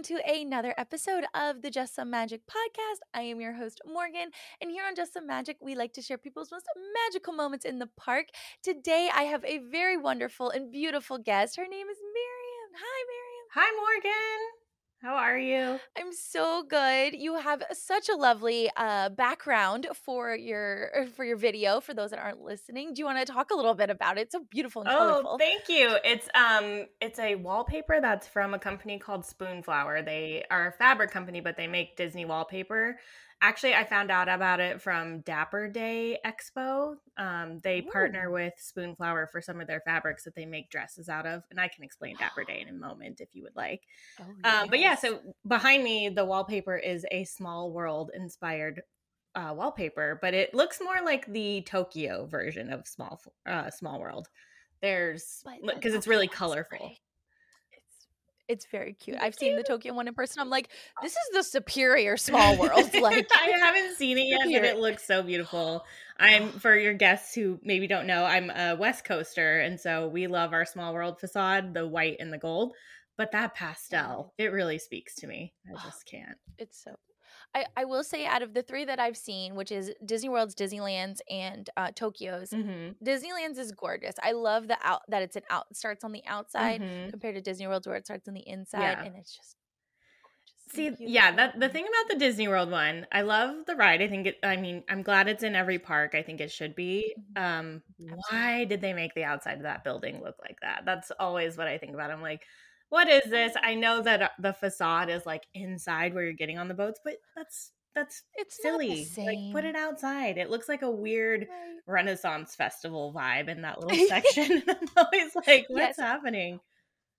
Welcome to another episode of the Just Some Magic podcast. I am your host, Morgan, and here on Just Some Magic, we like to share people's most magical moments in the park. Today, I have a very wonderful and beautiful guest. Her name is Miriam. Hi, Miriam. Hi, Morgan. How are you? I'm so good. You have such a lovely uh, background for your er, for your video. For those that aren't listening, do you want to talk a little bit about it? It's so beautiful and Oh, colorful. thank you. It's um it's a wallpaper that's from a company called Spoonflower. They are a fabric company, but they make Disney wallpaper. Actually, I found out about it from Dapper Day Expo. Um, they partner Ooh. with Spoonflower for some of their fabrics that they make dresses out of, and I can explain Dapper Day in a moment if you would like. Oh Um, but yeah, so behind me, the wallpaper is a small world inspired uh, wallpaper, but it looks more like the Tokyo version of small uh, small world. There's because it's really colorful. great. It's very cute. I've seen the. Tokyo one in person. I'm like, this is the superior small world. Like I haven't seen it yet, but it looks so beautiful. I'm for your guests who maybe don't know, I'm a West Coaster, and so we love our small world facade, the white and the gold. But that pastel, it really speaks to me. I Oh, just can't. it's so. I, I will say out of the three that I've seen, which is Disney World's, Disneyland's, and uh, Tokyo's, hmm Disneyland's is gorgeous. I love the out that it's an out starts on the outside hmm compared to Disney World's where it starts on the inside, Yeah. and it's just gorgeous See, yeah, that the thing about the Disney World one, I love the ride. I think it I mean, I'm glad it's in every park. I think it should be. Mhm. Um Absolutely. why did they make the outside of that building look like that? That's always what I think about. I'm like, what is this? I know that uh, the facade is like inside where you're getting on the boats, but that's that's It's silly. Like put it outside. It looks like a weird Right. Renaissance festival vibe in that little section. I'm always like, yes, what's happening?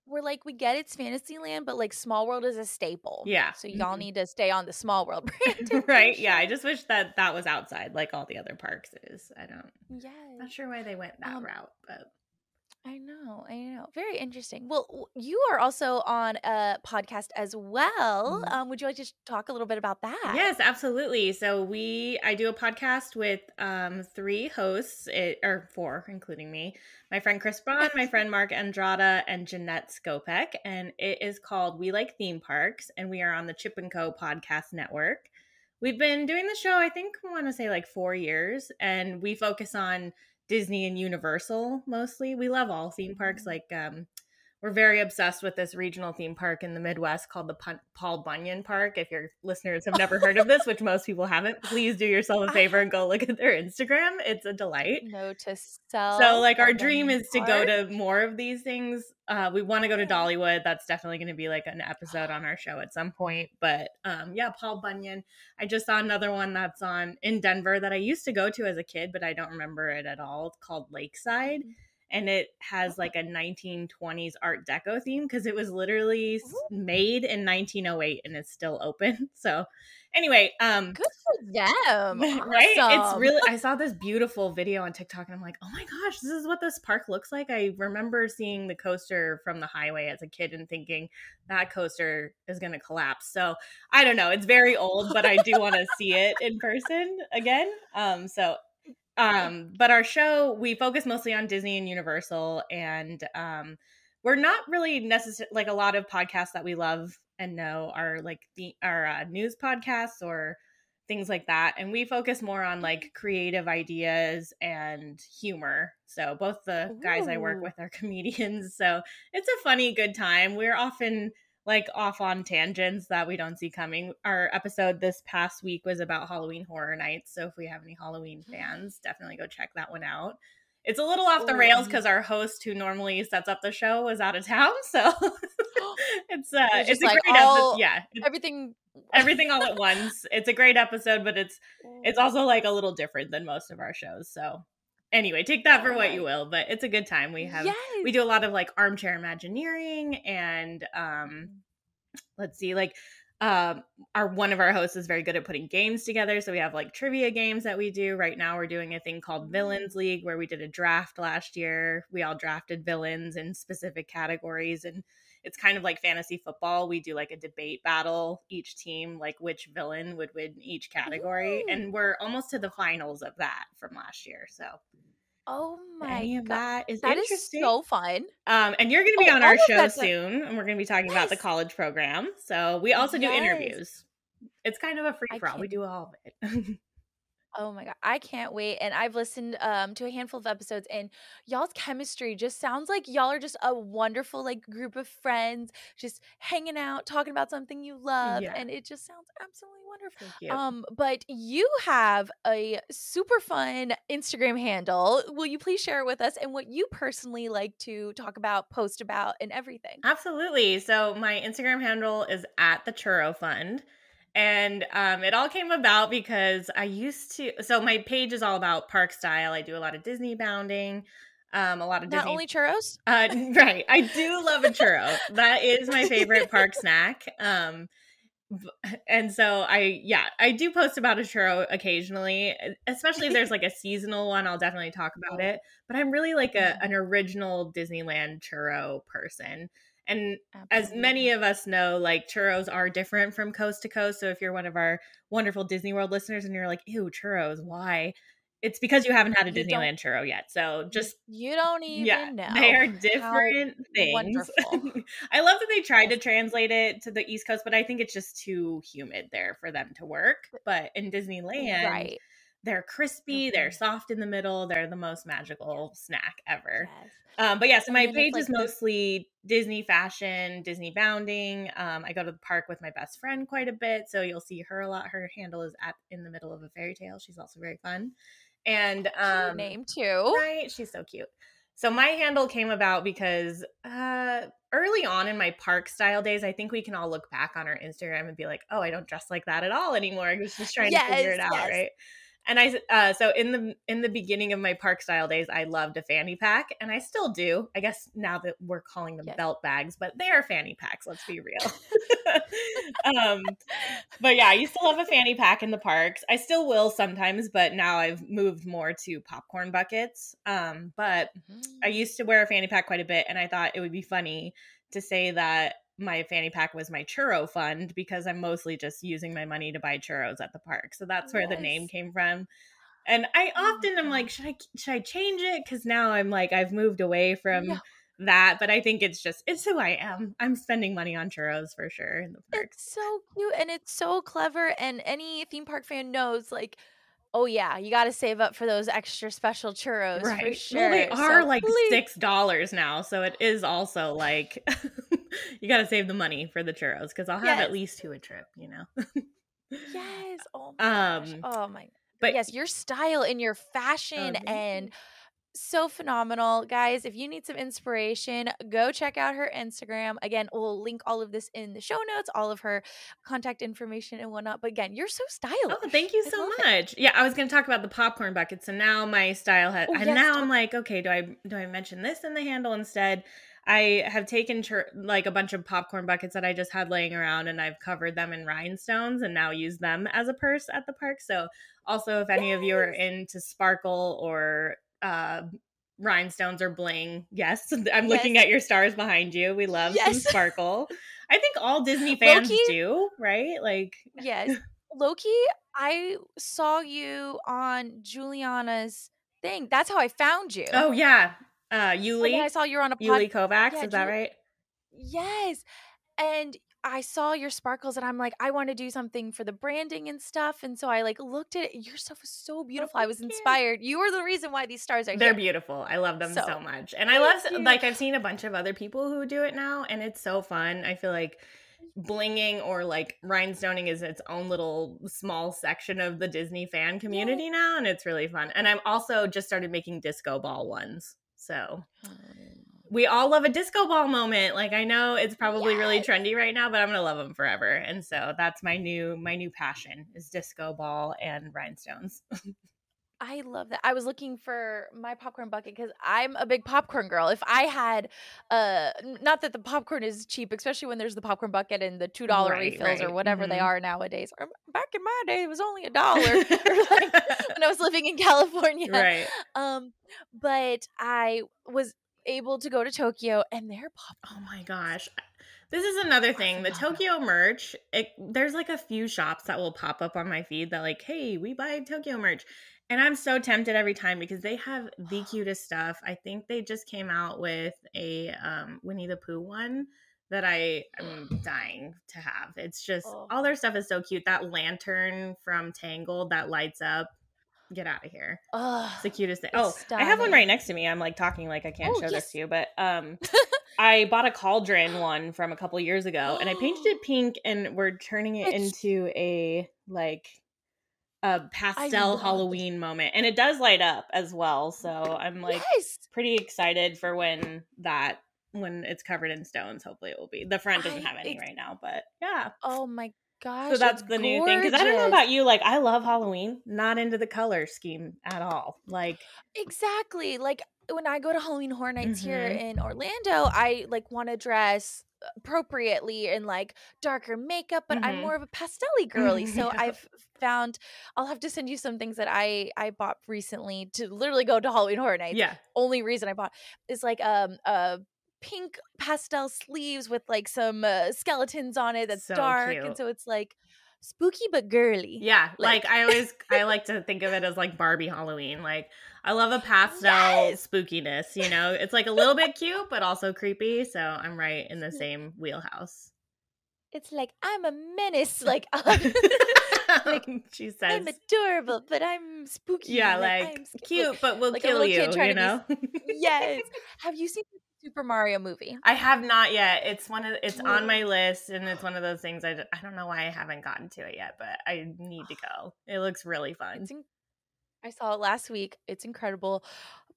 we're like we get it's Fantasyland, but like Small World is a staple. Yeah. So y'all mhm. need to stay on the Small World brand right yeah i just wish that that was outside like all the other parks is i don't Yes. not sure why they went that Um, route but I know, I know. Very interesting. Well, you are also on a podcast as well. Mhm. Um, would you like to talk a little bit about that? yes absolutely so we i do a podcast with um three hosts it, or four including me my friend chris braun my friend mark andrada and jeanette skopek and it is called we like theme parks and we are on the chip and co podcast network we've been doing the show i think i want to say like four years and we focus on disney and universal mostly we love all theme parks Mhm. like um we're very obsessed with this regional theme park in the Midwest called the Paul Bunyan Park. If your listeners have never heard of this, which most people haven't, please do yourself a favor and go look at their Instagram. It's a delight. no to sell. So, like, our dream is to go to more of these things. Uh, we want to go to Dollywood. That's definitely going to be like an episode on our show at some point. But um, yeah, Paul Bunyan. I just saw another one that's on in Denver that I used to go to as a kid, but I don't remember it at all. It's called Lakeside Mhm. And it has like a 1920s art deco theme because it was literally made in 1908 and it's still open so anyway um Good for them. right? It's really i saw this beautiful video on tiktok and i'm like oh my gosh this is what this park looks like. I remember seeing the coaster from the highway as a kid and thinking that coaster is going to collapse. So i don't know it's very old but i do want to see it in person again um so um but our show we focus mostly on disney and universal and um we're not really necessarily like a lot of podcasts that we love and know are like the our uh, news podcasts or things like that and we focus more on like creative ideas and humor. So both the guys i work with are comedians so it's a funny good time. We're often like off on tangents that we don't see coming. Our episode this past week was about Halloween Horror Nights. So if we have any Halloween fans, definitely go check that one out. It's a little off the rails because our host who normally sets up the show was out of town. So it's uh It's it's just a like great episode. Yeah. Everything. everything all at once. It's a great episode, but it's it's also like a little different than most of our shows. So anyway, take that for what you will, but it's a good time. We have Yes. we do a lot of like armchair imagineering and um let's see like um our one of our hosts is very good at putting games together so we have like trivia games that we do right now we're doing a thing called villains league where we did a draft last year we all drafted villains in specific categories and it's kind of like fantasy football we do like a debate battle each team like which villain would win each category Ooh. and we're almost to the finals of that from last year so Oh my Any god. that is That is so fun. Um, and you're going to be Oh, on our show like- soon, and we're going to be talking about the college program. So we also do Yes. interviews. It's kind of a free for all. We do all of it. Oh my god, I can't wait. And I've listened um to a handful of episodes and y'all's chemistry just sounds like y'all are just a wonderful like group of friends just hanging out, talking about something you love Yeah. and it just sounds absolutely wonderful. Thank you. Um but you have a super fun Instagram handle. Will you please share it with us and what you personally like to talk about, post about and everything? Absolutely. So my Instagram handle is at the Churro Fund. And um, it all came about because I used to. So my page is all about park style. I do a lot of Disney bounding, um, a lot of Not Disney. only churros? uh, right. I do love a churro. that is my favorite park snack. Um, and so I, yeah, I do post about a churro occasionally, especially if there's like a seasonal one. I'll definitely talk about it. But I'm really like a an original Disneyland churro person. And as many of us know, like churros are different from coast to coast. So if you're one of our wonderful Disney World listeners and you're like, ew, churros, why? It's because you haven't had a You Disneyland churro yet. So just you don't even yeah, know. they are different things. I love that they tried to translate it to the East Coast, but I think it's just too humid there for them to work. But in Disneyland, Right. They're crispy, they're Mhm. soft in the middle, they're the most magical snack ever. Yes. Um, but yeah, so my page like is mostly Disney fashion, Disney bounding. Um, I go to the park with my best friend quite a bit, so you'll see her a lot. Her handle is at in the middle of a fairy tale. She's also very fun, and um, name too. right, she's so cute. So my handle came about because uh, early on in my park style days, I think we can all look back on our Instagram and be like, "Oh, I don't dress like that at all anymore." I was just trying to figure it Yes, out, yes. right? And I uh, so in the in the beginning of my park style days, I loved a fanny pack, and I still do. I guess now that we're calling them Yes. belt bags, but they are fanny packs. Let's be real. um, but yeah, I used to love a fanny pack in the parks. I still will sometimes, but now I've moved more to popcorn buckets. Um, but I Mm-hmm. used to wear a fanny pack quite a bit, and I thought it would be funny to say that my fanny pack was my churro fund because I'm mostly just using my money to buy churros at the park. So that's where the name came from. And I Oh often am like, should I should I change it? Because now I'm like, I've moved away from No. that. But I think it's just it's who I am. I'm spending money on churros for sure in the parks. It's so cute and it's so clever. And any theme park fan knows, like, oh yeah, you got to save up for those extra special churros for Right. sure. Well, they are So like please- six dollars now, so it is also like you got to save the money for the churros because I'll have Yes. at least two a trip, you know. Yes. Oh my gosh. Um, Oh my. but yes, your style and your Oh, fashion thank and. So phenomenal. Guys, if you need some inspiration, go check out her Instagram. Again, we'll link all of this in the show notes, all of her contact information and whatnot. But again, you're so oh, stylish. Oh, thank you so love it. much. Yeah, I was going to talk about the popcorn bucket. So now my style has, Oh, and yes, now I'm like, okay, do I do I mention this in the handle instead? I have taken chur- like a bunch of popcorn buckets that I just had laying around, and I've covered them in rhinestones, and now use them as a purse at the park. So also, if any of you are into sparkle or uh, rhinestones or bling, yes, I'm looking Yes. at your stars behind you. We love some sparkle. I think all Disney fans Low-key- do, right? Like, Yes. Loki, I saw you on Juliana's thing. That's how I found you. oh yeah, uh, Yuli. I saw you were on a pod- Yuli Kovacs, Yeah, is that right? Yes. And I saw your sparkles and I'm like, I want to do something for the branding and stuff. And so I like looked at it. Your stuff was so oh, beautiful. I was you. inspired. You were the reason why these stars are They're here. beautiful. I love them so, So, much. And I love you. like I've seen a bunch of other people who do it now and it's so fun. I feel like blinging or like rhinestoning is its own little small section of the Disney fan community now and it's really fun. And I'm also just started making disco ball ones. So oh. We all love a disco ball moment. Like I know it's probably really trendy right now, but I'm gonna love them forever. And so that's my new my new passion is disco ball and rhinestones. I love that. I was looking for my popcorn bucket because I'm a big popcorn girl. If I had, uh, not that the popcorn is cheap, especially when there's the popcorn bucket and the two dollar Right, refills or whatever they Mhm. are nowadays. Or back in my day, it was only a dollar. like when I was living in California. right. Um, but I was able to go to Tokyo and their pop. Oh my gosh. This is another thing. The. Tokyo merch, it, there's like a few shops that will pop up on my feed that like, "Hey, we buy Tokyo merch." And I'm so tempted every time because they have the cutest stuff. I think they just came out with a um, Winnie the Pooh one that I am dying to have. It's just Oh. all their stuff is so cute. That lantern from Tangled that lights up. Get out of here. Oh, It's the cutest thing. Oh, I have one right next to me. I'm like talking like I can't Oh, show yes. this to you, but um I bought a cauldron one from a couple years ago and I painted it pink and we're turning it It's- into a like a pastel love it. Halloween moment. And it does light up as well. So I'm like yes. pretty excited for when that when it's covered in stones. Hopefully it will be. The front doesn't I- have any it's- right now, but yeah. Oh my gosh. So that's the new thing. Because I don't know about you, like I love Halloween, not into the color scheme at all. Like Exactly. Like when I go to Halloween Horror Nights here Mhm. in Orlando, I like want to dress appropriately in like darker makeup, but I'm Mhm. more of a pastelly girly. So. I've found I'll have to send you some things that I I bought recently to literally go to Halloween Horror Nights. yeah. Only reason I bought is like um uh pink pastel sleeves with like some uh, skeletons on it that's So dark cute. and so it's like spooky but girly. Yeah, like, Like- I always I like to think of it as like Barbie Halloween. Like I love a pastel Yes! spookiness, you know. It's like a little bit cute but also creepy, so I'm right in the same wheelhouse. It's like I'm a menace like um, she says I'm adorable, but I'm spooky. Yeah, like like- cute but will like kill you, you to be know. yes. Have you seen Super Mario movie? I have not yet. It's one of it's on my list and it's one of those things I, I don't know why I haven't gotten to it yet, but I need to go. It looks really fun. In- I saw it last week. It's incredible.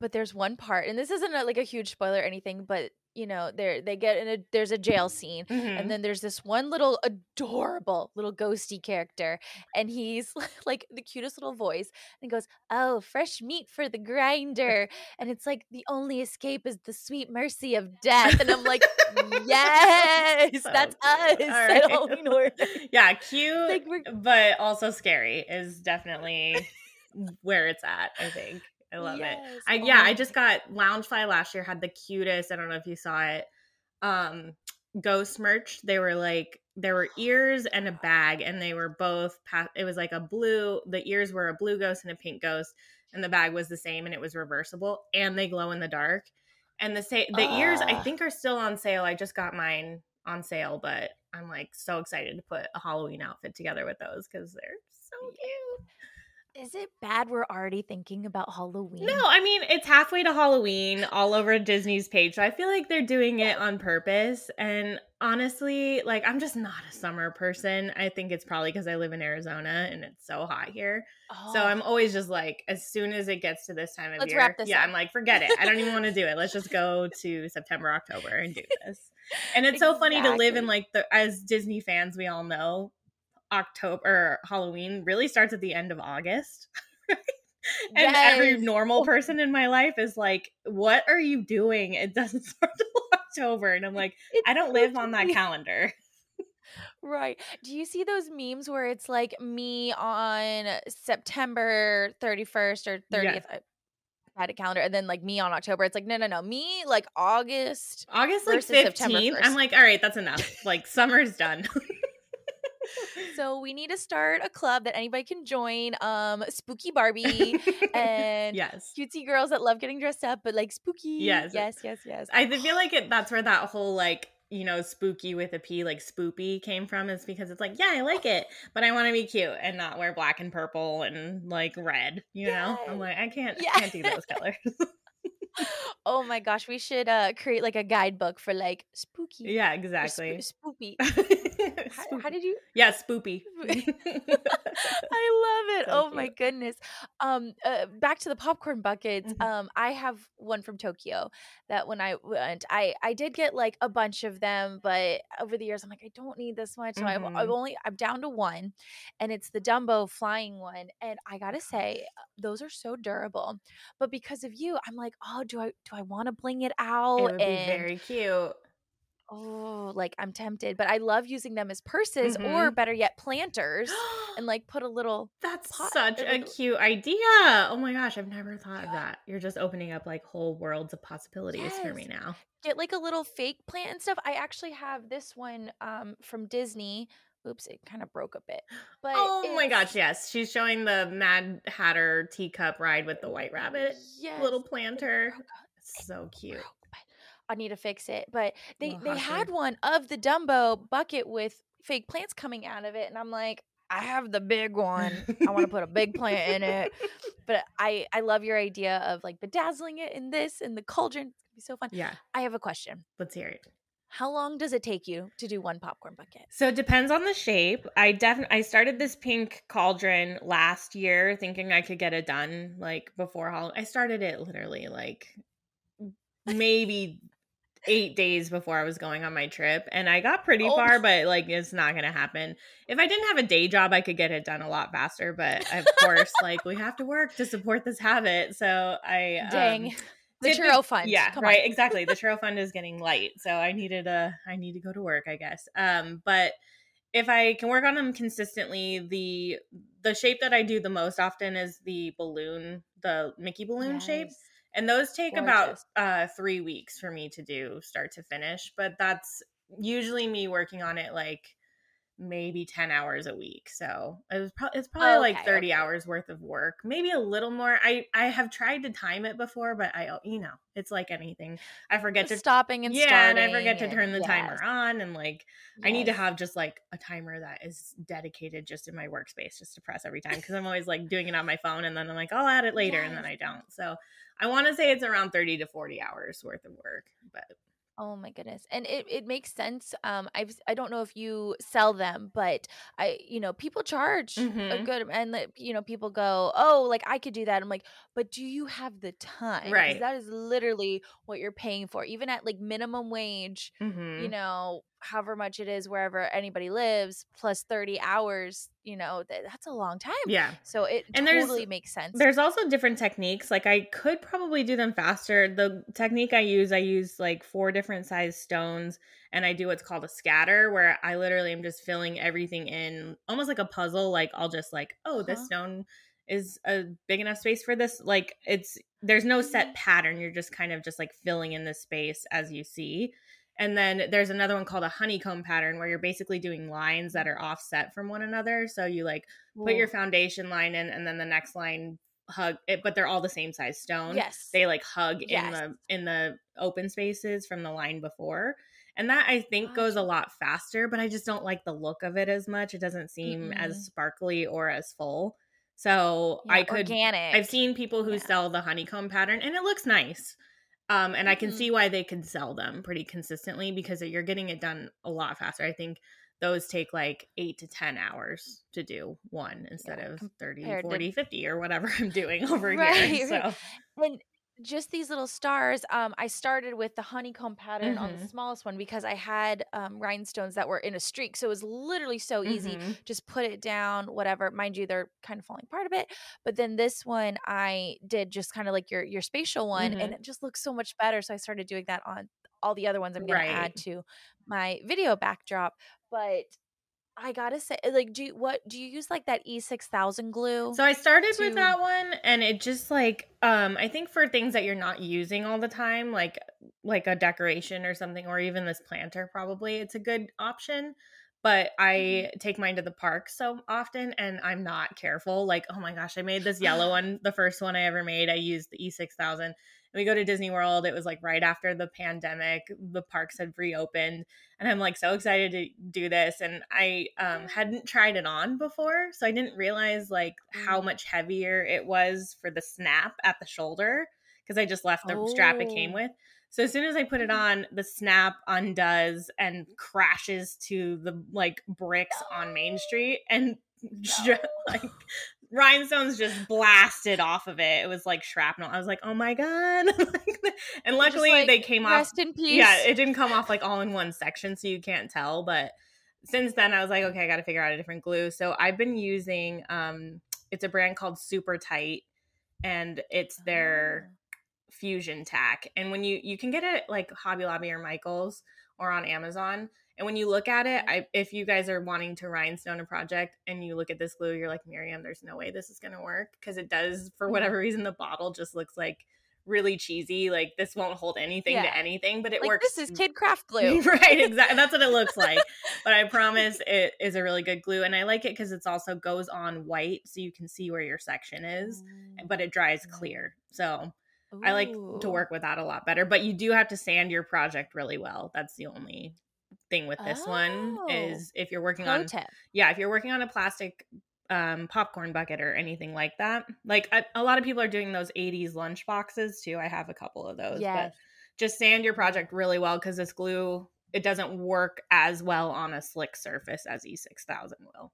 But there's one part, and this isn't a, like a huge spoiler or anything, but you know, there they get in a there's a jail scene. Mhm. And then there's this one little adorable little ghosty character, and he's like the cutest little voice. And he goes, "Oh, fresh meat for the grinder," and it's like the only escape is the sweet mercy of death. And I'm like, yes, So that's cute. us All at. Halloween Horror yeah, cute, Like, but also scary is definitely where it's at. I think I love it. Yes. I yeah, Oh I just got Loungefly last year had the cutest. I don't know if you saw it. Um, ghost merch. They were like there were ears and a bag, and they were both. Pa- it was like a blue. The ears were a blue ghost and a pink ghost, and the bag was the same, and it was reversible, and they glow in the dark. And the sa- the ears I think are still on sale. I just got mine on sale, but I'm like so excited to put a Halloween outfit together with those because they're so cute. Is it bad we're already thinking about Halloween? No, I mean it's halfway to Halloween all over Disney's page. So I feel like they're doing it on purpose. And honestly, like I'm just not a summer person. I think it's probably because I live in Arizona and it's so hot here. Oh. So I'm always just like, as soon as it gets to this time of Let's year, yeah, up. I'm like, forget it. I don't even want to do it. Let's just go to September, October, and do this. And it's so funny to live in like the as Disney fans, we all know October or Halloween really starts at the end of August. And every normal person in my life is like, "What are you doing? It doesn't start till October." And I'm like, It's "I don't so live on that calendar." Right. Do you see those memes where it's like me on September 31st or 30th? Yes. I had a calendar, and then like me on October. It's like, no, no, no. Me like August. August like Versus September 15th. I'm like, "All right, that's enough. Like summer's done." So we need to start a club that anybody can join. Um, Spooky Barbie and yes. cutesy girls that love getting dressed up, but like spooky. Yes. Yes, yes, yes. I feel like it that's where that whole like you know spooky with a p like spoopy came from is because it's like yeah i like it but i want to be cute and not wear black and purple and like red you know i'm like i can't Yeah. i can't do those colors oh my gosh, we should uh create like a guidebook for like spooky. yeah or sp- exactly spoopy. How, how did you? yeah spoopy I love it. So oh my goodness. Um, uh, back to the popcorn buckets. Mhm. Um, I have one from Tokyo that when I went, I I did get like a bunch of them, but over the years, I'm like, I don't need this much, so I've, I've Mhm. only I'm down to one, and it's the Dumbo flying one, and I gotta say, uh, those are so durable. But because of you, I'm like, oh, do I do I want to bling it out? it would be very cute oh, like I'm tempted, but I love using them as purses, or Mhm. better yet, planters, and like put a little that's pot- such a little- cute idea oh my gosh i've never thought of that you're just opening up like whole worlds of possibilities for me now get like a little fake plant and stuff. I actually have this one um from Disney. Oops, it kind of broke a bit. But oh my gosh, yes. She's showing the Mad Hatter teacup ride with the white rabbit Yes, little planter. so cute. broke, I need to fix it. But they they had one of the Dumbo bucket with fake plants coming out of it, and I'm like, I have the big one. I want to put a big plant in it. But I I love your idea of like bedazzling it in this in the cauldron. It's gonna be so fun. Yeah, I have a question. let's hear it. How long does it take you to do one popcorn bucket? So it depends on the shape. I definitely I started this pink cauldron last year thinking I could get it done like before Halloween. I started it literally like maybe 8 days before I was going on my trip and I got pretty Oh far but like it's not going to happen. If I didn't have a day job I could get it done a lot faster, but of course like we have to work to support this habit. So I um, Dang. The churro fund. Yeah, Come right. Exactly. The churro fund is getting light, so I needed a. I need to go to work, I guess. Um, but if I can work on them consistently, the the shape that I do the most often is the balloon, the Mickey balloon shape, and those take about uh three weeks for me to do start to finish. But that's usually me working on it like maybe 10 hours a week so it was pro- it's probably like Okay, 30 okay. hours worth of work maybe a little more i i have tried to time it before but i uh, you know it's like anything i forget to stopping and yeah starting and i forget to turn the yes, timer on and like i need to have just like a timer that is dedicated just in my workspace just to press every time because i'm always like doing it on my phone and then i'm like i'll add it later and then i don't so i want to say it's around 30 to 40 hours worth of work but Oh my goodness. And it, it makes sense. Um I've I don't know if you sell them, but I you know, people charge a Mhm. good and you know, people go, "Oh, like I could do that." I'm like, "But do you have the time? Right. that is literally what you're paying for. Even at like minimum wage, mhm. you know, however much it is wherever anybody lives plus 30 hours, you know, that, that's a long time. yeah So it And totally makes sense. There's also different techniques. Like I could probably do them faster. The technique I use, I use like four different size stones and I do what's called a scatter where I literally am just filling everything in almost like a puzzle. Like I'll just like, oh, this Uh-huh. stone is a big enough space for this. Like it's there's no set Mhm. pattern. You're just kind of just like filling in the space as you see. And then there's another one called a honeycomb pattern where you're basically doing lines that are offset from one another. So you like put your foundation line in and then the next line hug it but they're all the same size stone Yes. they like hug in the in the open spaces from the line before and that i think goes a lot faster but i just don't like the look of it as much it doesn't seem Mm-mm. as sparkly or as full so Yeah, i could organic. i've seen people who Yeah. sell the honeycomb pattern and it looks nice um and i can Mhm. see why they could sell them pretty consistently because you're getting it done a lot faster i think those take like 8 to 10 hours to do one instead Yeah, of 30 compared to- 40 50 or whatever i'm doing over Right, here so right. and just these little stars um i started with the honeycomb pattern on the Mhm. smallest one because i had um rhinestones that were in a streak so it was literally so easy Mhm. just put it down whatever mind you they're kind of falling apart a bit but then this one i did just kind of like your your spatial one Mhm. and it just looks so much better so i started doing that on all the other ones i'm gonna Right. add to my video backdrop but i gotta say like do you what do you use like that e6000 glue? So I started with that one and it just like um I think for things that you're not using all the time like like a decoration or something or even this planter probably it's a good option but I take mine to the park so often and I'm not careful like oh my gosh I made this yellow one the first one I ever made I used the E6000 and we go to Disney World it was like right after the pandemic the parks had reopened and I'm like so excited to do this and I um hadn't tried it on before so I didn't realize like how Mm. much heavier it was for the snap at the shoulder because I just left the strap it came Oh. with so as soon as I put it Mhm. on the snap undoes and crashes to the like bricks on Main Street and like rhinestones just blasted off of it it was like shrapnel I was like oh my god and luckily like, they came off rest in peace yeah, it didn't come off like all in one section, so you can't tell. But since then, I was like, okay, I got to figure out a different glue. So I've been using um, it's a brand called Super Tight, and it's their Oh. fusion tack. And when you you can get it like Hobby Lobby or Michaels or on Amazon. And when you look at it, I, if you guys are wanting to rhinestone a project and you look at this glue, you're like, Miriam, there's no way this is going to work because it does, for Mhm. whatever reason, the bottle just looks like really cheesy. Like this won't hold anything Yeah. to anything, but it like works. this is kid craft glue. right, exactly. That's what it looks like. but I promise it is a really good glue, and I like it because it's also goes on white, so you can see where your section is, but it dries clear. So I like to work with that a lot better. But you do have to sand your project really well. That's the only thing with this one Oh. is if you're working on tip. yeah if you're working on a plastic um popcorn bucket or anything like that like a, a lot of people are doing those 80s lunch boxes too i have a couple of those Yes. but just sand your project really well because this glue it doesn't work as well on a slick surface as e6000 will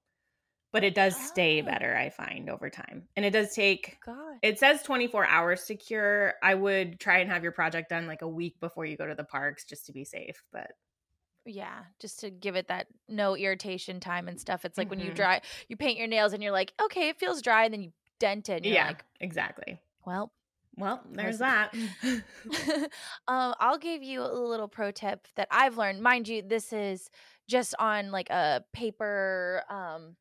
but it does stay Oh. better i find over time and it does take God. it says 24 hours to cure i would try and have your project done like a week before you go to the parks just to be safe but Yeah, just to give it that no irritation time and stuff. It's like when you Mhm. dry, you paint your nails and you're like, okay, it feels dry, and then you dent it. And you're yeah like, exactly well, well there's that um, I'll give you a little pro tip that I've learned. Mind you, this is just on like a paper um,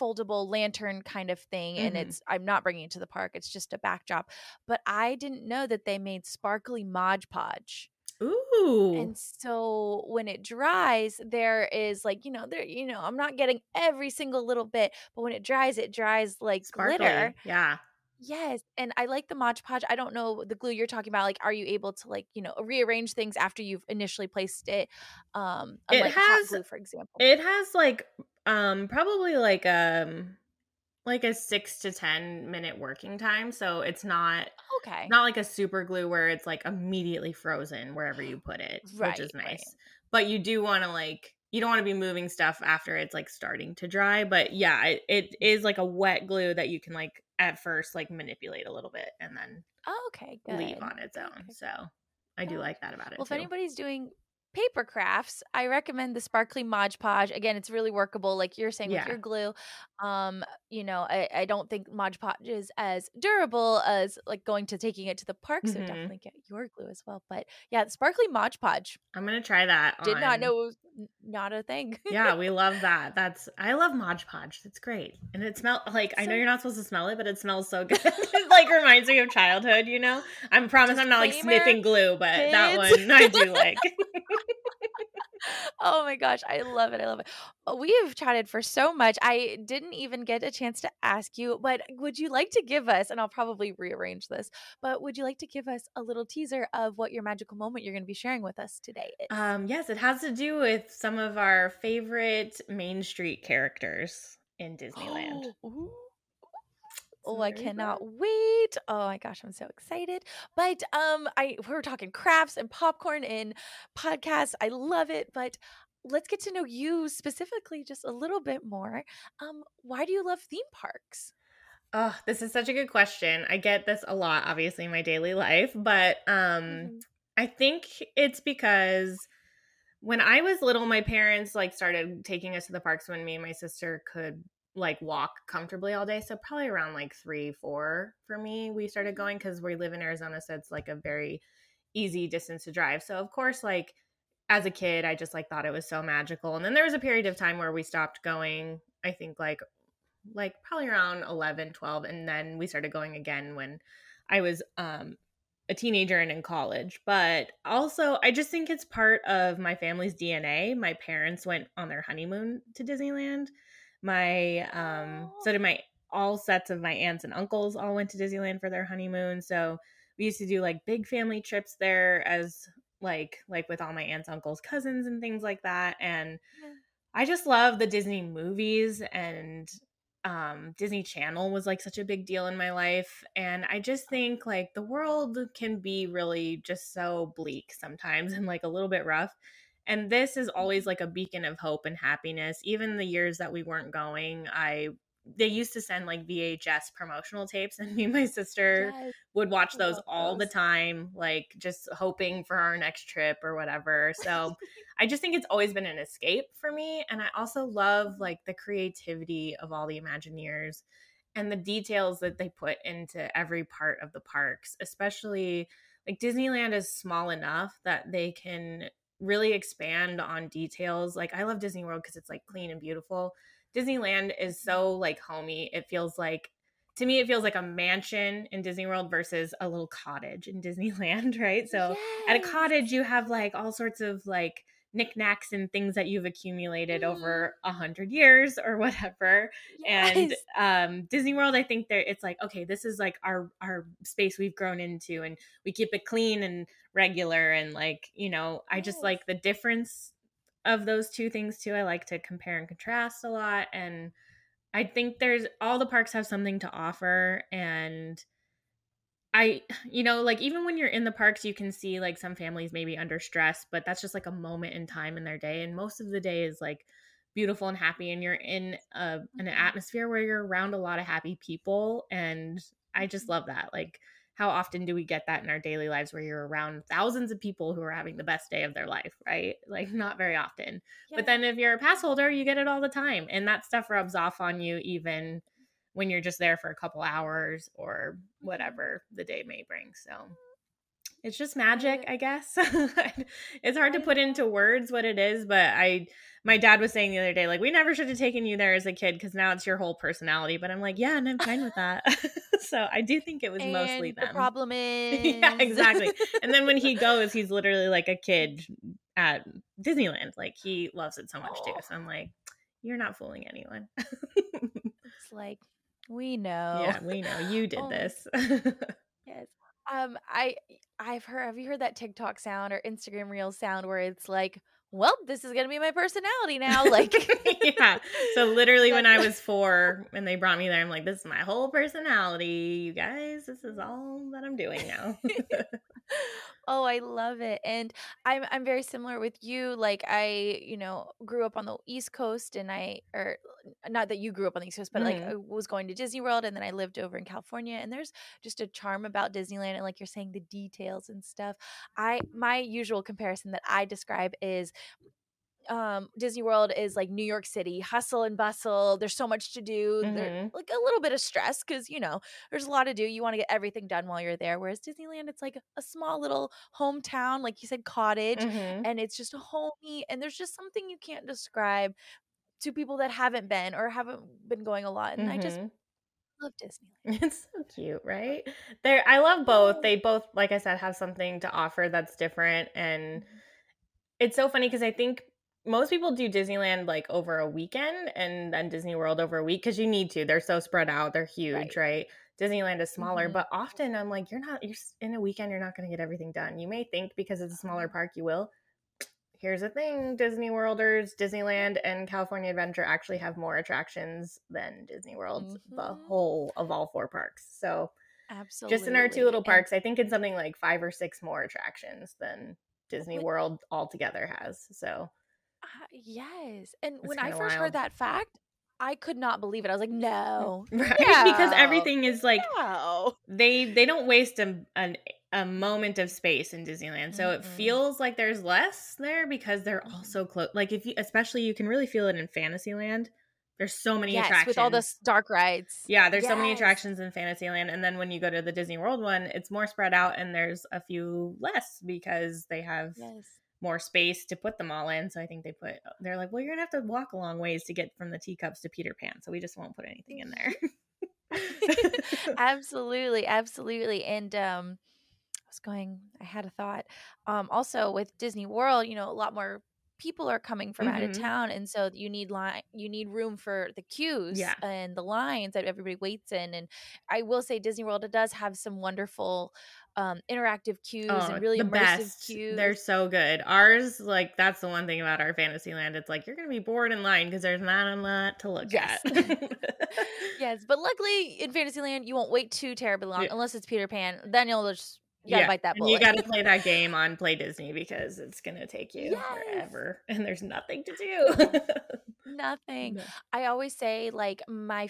foldable lantern kind of thing, and Mhm. it's I'm not bringing it to the park. It's just a backdrop. But I didn't know that they made sparkly Mod Podge. Ooh. And so when it dries, there is like, you know, there, you know, I'm not getting every single little bit, but when it dries, it dries like Sparkly. glitter. Yeah. Yes. And I like the Mod Podge. I don't know the glue you're talking about. Like, are you able to like, you know, rearrange things after you've initially placed it? Um, It has- glue, for example. It has like um probably like um like a 6 to 10 minute working time, so it's not okay. not like a super glue where it's like immediately frozen wherever you put it, which is Right, right. nice. But you do want to like you don't want to be moving stuff after it's like starting to dry, but yeah, it, it is like a wet glue that you can like at first like manipulate a little bit and then oh, okay. Good. leave on its own. Okay. So I do like that about it Well, if anybody's doing paper crafts, I recommend the sparkly Mod Podge. Again, it's really workable, like you're saying Yeah. with your glue. Um, you know, I, I don't think Mod Podge is as durable as like going to taking it to the park. So Mhm. definitely get your glue as well. But yeah, the sparkly Mod Podge. I'm gonna try that. Did not know it was not a thing. yeah, we love that. That's I love Mod Podge. It's great, and it smells like I know you're not supposed to smell it, but it smells so good. it like reminds me of childhood. You know, I'm promise I'm not like sniffing glue, but that one I do like. Oh my gosh, I love it. I love it. Uh, We have chatted for so much. I didn't even get a chance to ask you, but would you like to give us, and I'll probably rearrange this, but would you like to give us a little teaser of what your magical moment you're going to be sharing with us today is? um, yes, it has to do with some of our favorite Main Street characters in Disneyland. Ooh. Oh, I there you go. cannot wait. Oh my gosh, I'm so excited. But um I we were talking crafts and popcorn and podcasts. I love it, but let's get to know you specifically just a little bit more. Um why do you love theme parks? Oh, this is such a good question. I get this a lot, obviously, in my daily life, but um, Mhm. I think it's because when I was little, my parents like started taking us to the parks when me and my sister could like walk comfortably all day. So probably around like three, four for me, we started going because we live in Arizona, so it's like a very easy distance to drive. So of course, like as a kid, I just like thought it was so magical. And then there was a period of time where we stopped going. I think like like probably around 11 12 and then we started going again when i was um a teenager and in college but also i just think it's part of my family's dna my parents went on their honeymoon to disneyland my um so did my all sets of my aunts and uncles all went to disneyland for their honeymoon so we used to do like big family trips there as like like with all my aunts uncles cousins and things like that and Yeah. I just love the Disney movies and um Disney Channel was like such a big deal in my life and I just think like the world can be really just so bleak sometimes and like a little bit rough and this is always like a beacon of hope and happiness even the years that we weren't going I they used to send like VHS promotional tapes and me and my sister Yes. would watch those all the time, like just hoping for our next trip or whatever. So I just think it's always been an escape for me. And I also love like the creativity of all the Imagineers and the details that they put into every part of the parks, especially like Disneyland is small enough that they can really expand on details. Like I love Disney World because it's like clean and beautiful. Disneyland is so like homey. It feels like to me it feels like a mansion in Disney World versus a little cottage in Disneyland, right? So yes. at a cottage you have like all sorts of like knickknacks and things that you've accumulated Mm. over a hundred years or whatever. And um, Disney World, I think there it's like okay, this is like our our space we've grown into, and we keep it clean and regular, and like you know, I just like the difference of those two things too. I like to compare and contrast a lot, and I think there's all the parks have something to offer, and I, you know, like even when you're in the parks, you can see like some families maybe under stress, but that's just like a moment in time in their day. And most of the day is like beautiful and happy. And you're in a, an Mhm. atmosphere where you're around a lot of happy people. And I just Mhm. love that. Like, how often do we get that in our daily lives where you're around thousands of people who are having the best day of their life, right? Like, not very often. But then if you're a pass holder, you get it all the time. And that stuff rubs off on you even when you're just there for a couple hours or whatever the day may bring. So it's just magic, I- guess. it's hard to put into words what it is, but I my dad was saying the other day like we never should have taken you there as a kid cuz now it's your whole personality, but I'm like, yeah, and I'm fine with that. so I do think it was mostly And them. The problem is Yeah, exactly. and then when he goes, he's literally like a kid at Disneyland. Like he loves it so much too. So I'm like, you're not fooling anyone. it's like we know. Yeah, we know you did Oh this. Yes. Um, I I've heard have you heard that TikTok sound or Instagram reel sound where it's like, well, this is gonna be my personality now. Like yeah. So literally when I was four and they brought me there, I'm like, this is my whole personality, you guys. This is all that I'm doing now. Oh, I love it. And I'm I'm very similar with you. Like I, you know, grew up on the East Coast and I or not that you grew up on the East Coast, but like Mhm. I was going to Disney World and then I lived over in California and there's just a charm about Disneyland and like you're saying the details and stuff. I my usual comparison that I describe is um Disney World is like New York City, hustle and bustle. There's so much to do. There, Mhm. like a little bit of stress because you know there's a lot to do. You want to get everything done while you're there. Whereas Disneyland, it's like a small little hometown, like you said, cottage, Mhm. and it's just a homey. And there's just something you can't describe to people that haven't been or haven't been going a lot. And I just Mhm. love Disneyland. It's so cute, right? There I love both. They both, like I said, have something to offer that's different. And Mhm. it's so funny because I think most people do Disneyland like over a weekend and then Disney World over a week because you need to. They're so spread out. They're huge, right? Disneyland is smaller, Mhm. but often I'm like, you're not. You're in a weekend. You're not going to get everything done. You may think because it's a smaller park, you will. Here's the thing: Disney Worlders, Disneyland, and California Adventure actually have more attractions than Disney World. The Mhm. whole of all four parks. So Absolutely. just in our two little And- parks, I think it's something like five or six more attractions than Disney. World altogether has. So Ah, yes. And when I first wild. heard that fact, I could not believe it. I was like, no. right because everything is like no. they they don't waste a, an, a moment of space in Disneyland. So it Mm-mm. feels like there's less there because they're all Mhm. so close. Like if you especially you can really feel it in Fantasyland. There's so many Yes, attractions. with all the dark rides. Yeah, there's so many attractions in Fantasyland, and then when you go to the Disney World one, it's more spread out, and there's a few less because they have Yes. More space to put them all in. So I think they put they're like, well, you're gonna have to walk a long ways to get from the teacups to Peter Pan, so we just won't put anything in there. absolutely, absolutely. And um I was going I had a thought. Um also with Disney World, you know, a lot more people are coming from out of Mhm. town and so you need line you need room for the queues Yeah. and the lines that everybody waits in and I will say Disney World it does have some wonderful um interactive queues Oh, and really the immersive best. queues. They're so good. Ours, like, that's the one thing about our Fantasyland. It's like you're gonna be bored in line because there's not a lot to look Yes. at. yes, but luckily in Fantasyland you won't wait too terribly long Yeah. unless it's Peter Pan. Then you'll just you gotta Yeah, bite that and you got to play that game on Play Disney because it's gonna take you Yes. forever, and there's nothing to do. Nothing. No. I always say like my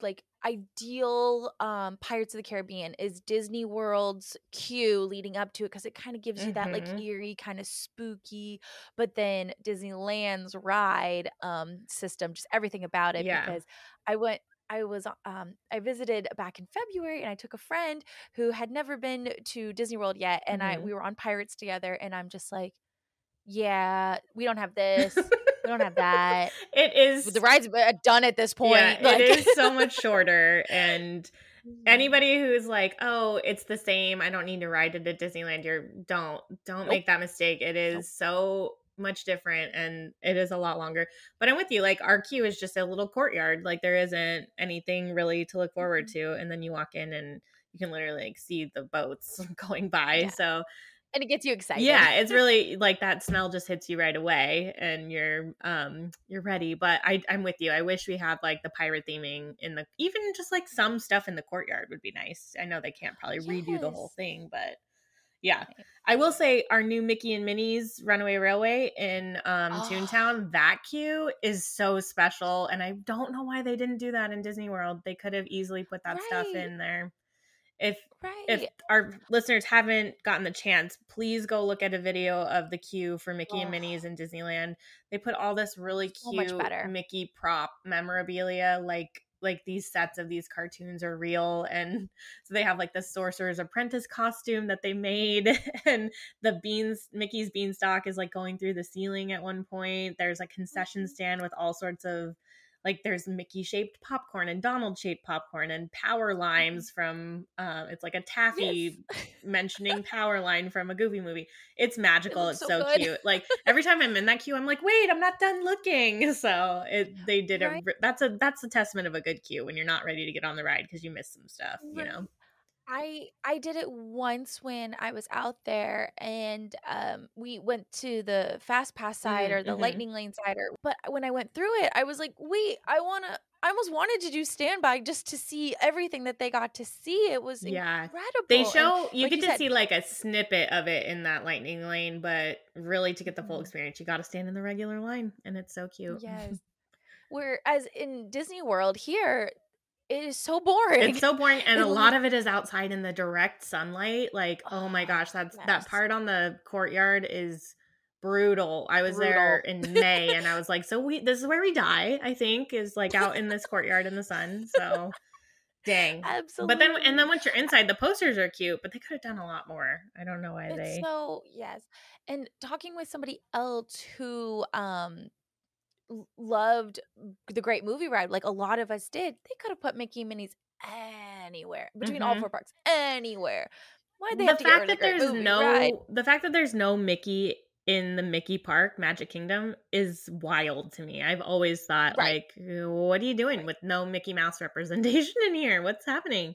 like ideal um Pirates of the Caribbean is Disney World's queue leading up to it because it kind of gives you that like Mhm. eerie kind of spooky, but then Disneyland's ride um system, just everything about it. Yeah. Because I went. I was um I visited back in February and I took a friend who had never been to Disney World yet and I Mhm. we were on Pirates together and I'm just like yeah, we don't have this. We don't have that. It is the ride's done at this point. Yeah, like- it is so much shorter and anybody who's like, "Oh, it's the same. I don't need to ride it at Disneyland." You're don't don't Nope. make that mistake. It is Nope. so much different and it is a lot longer. But I'm with you. Like our queue is just a little courtyard. Like there isn't anything really to look forward Mhm. to and then you walk in and you can literally like see the boats going by. Yeah. So and it gets you excited. yeah it's really like that smell just hits you right away and you're um you're ready but i i'm with you i wish we had like the pirate theming in the even just like some stuff in the courtyard would be nice i know they can't probably redo the whole thing but yeah. I will say our new mickey and minnie's runaway railway in um Oh. toontown that queue is so special and i don't know why they didn't do that in disney world they could have easily put that stuff in there if right. if our listeners haven't gotten the chance, please go look at a video of the queue for Mickey and Oh. Minnie's in Disneyland. They put all this really cute better. Mickey prop memorabilia, like like these sets of these cartoons are real, and so they have like the Sorcerer's Apprentice costume that they made, and the beans Mickey's beanstalk is like going through the ceiling at one point. There's a concession Mhm. stand with all sorts of like there's Mickey shaped popcorn and Donald shaped popcorn and power limes from uh, it's like a taffy Mm-hmm. Yes. mentioning power line from a goofy movie. It's magical. looks It's so so, cute. Like every time I'm in that queue, I'm like, wait, I'm not done looking. So it they did a Right. re- that's a that's a testament of a good queue when you're not ready to get on the ride because you missed some stuff. You know. I I did it once when I was out there and um we went to the fast pass side Mm, or the mhm. lightning lane side or but when I went through it I was like wait I want to I almost wanted to do standby just to see everything that they got to see it was Yeah. incredible They And show you like get you to said- see like a snippet of it in that lightning lane, but really to get the full Mhm. experience, you got to stand in the regular line, and it's so cute. yes whereas in Disney World here it is so boring It's so boring, and a lot of it is outside in the direct sunlight. Like, oh my Oh, gosh, that's yes. that part on the courtyard is brutal. I was there in May, and I was like, so we this is where we die. I think is like out in this courtyard in the sun. So, dang. absolutely But then, and then once you're inside, the posters are cute, but they could have done a lot more. I don't know why it's they. so yes and talking with somebody else who um loved the great movie ride like a lot of us did they could have put mickey and minnie's anywhere between all Mhm. four parks anywhere why they the have to get rid fact of that the there's no ride? the fact that there's no Mickey in the Mickey Park Magic Kingdom is wild to me. I've always thought Right. like what are you doing Right. with no Mickey Mouse representation in here? What's happening?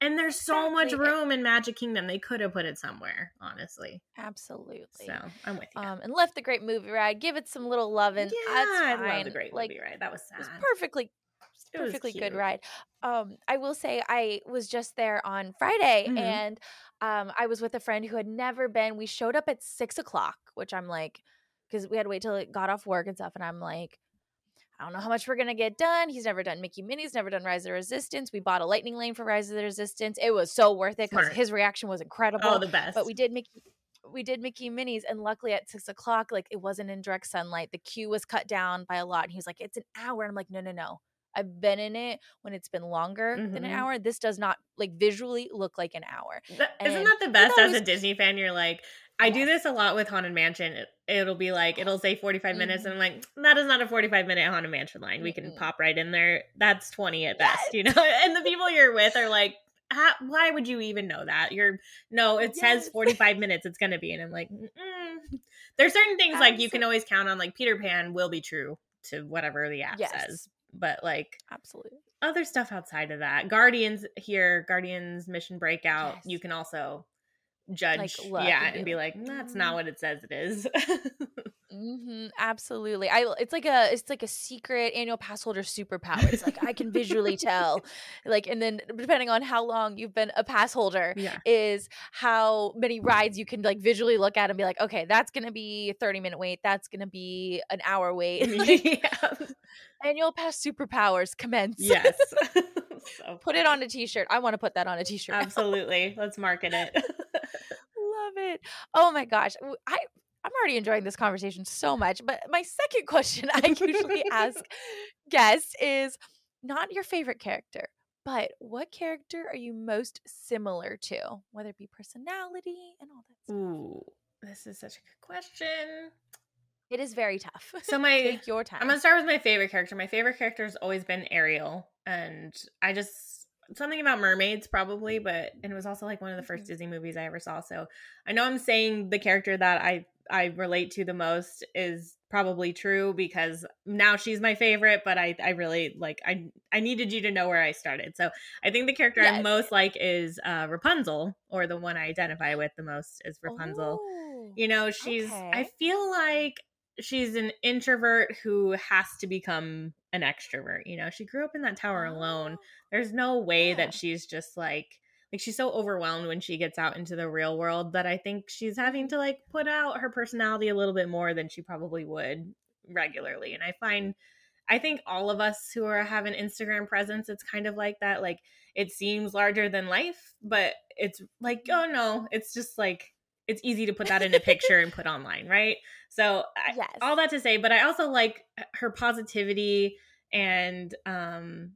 And there's so much room in Magic Kingdom. They could have put it somewhere, honestly. absolutely So, I'm with you. um and left the great movie ride give it some little loving yeah, that's I love the Great like Movie Ride. That was it was sad. perfectly It was perfectly good ride. Um, I will say I was just there on Friday Mhm. and um I was with a friend who had never been. We showed up at six o'clock, which I'm like, because we had to wait till it got off work and stuff, and I'm like, I don't know how much we're gonna get done. He's never done Mickey Minnie's, never done Rise of the Resistance. We bought a lightning lane for Rise of the Resistance. It was so worth it because his reaction was incredible. Oh, the best. but we did Mickey we did Mickey Minnie's and luckily at six o'clock, like it wasn't in direct sunlight. The queue was cut down by a lot. And he was like, It's an hour. And I'm like, no, no, no. I've been in it when it's been longer than an Mhm. hour. This does not like visually look like an hour. That, isn't that the best as a Disney fan? You're like, I do this a lot with Haunted Mansion. It, it'll be like, it'll say 45 minutes, Mhm. and I'm like, that is not a 45 minute Haunted Mansion line. We can Mm-mm. pop right in there. That's 20 at best, you know? And the people you're with are like, "How- why would you even know that? You're, no, it says 45 minutes it's going to be. And I'm like, Mm-mm. there's certain things like you can always count on, like Peter Pan will be true to whatever the app Yes. says. But like, Absolutely. other stuff outside of that guardians here guardians mission breakout you can also judge look yeah and be and be like, like that's not "Mm." what it says it is hmm absolutely. I it's like a it's like a secret annual pass holder superpower. It's like I can visually tell. Like and then depending on how long you've been a pass holder yeah is how many rides you can like visually look at and be like, okay, that's gonna be a 30 minute wait, that's gonna be an hour wait. Like, yeah annual pass superpowers commence. yes so Put it on a t-shirt. I want to put that on a t-shirt. now. absolutely let's market it Love it. Oh my gosh. I I'm already enjoying this conversation so much. But my second question I usually ask guests is not your favorite character, but what character are you most similar to? Whether it be personality and all that stuff. ooh this is such a good question It is very tough. So my take your time. I'm gonna start with my favorite character. My favorite character has always been Ariel, and I just something about mermaids probably, but and it was also like one of the 1st Mhm. Disney movies I ever saw. So I know I'm saying the character that I I relate to the most is probably true because now she's my favorite, but I I really like I I needed you to know where I started. So I think the character I most like is uh Rapunzel, or the one I identify with the most is Rapunzel. Oh, You know, she's I feel like she's an introvert who has to become an extrovert. You know, she grew up in that tower alone. Oh, There's no way Yeah. that she's just like like she's so overwhelmed when she gets out into the real world that I think she's having Mm-hmm. to like put out her personality a little bit more than she probably would regularly. And I find I think all of us who are have an Instagram presence, it's kind of like that. Like it seems larger than life, but it's like, oh no, it's just like it's easy to put that in a picture and put online, right? So I, all that to say, but I also like her positivity and um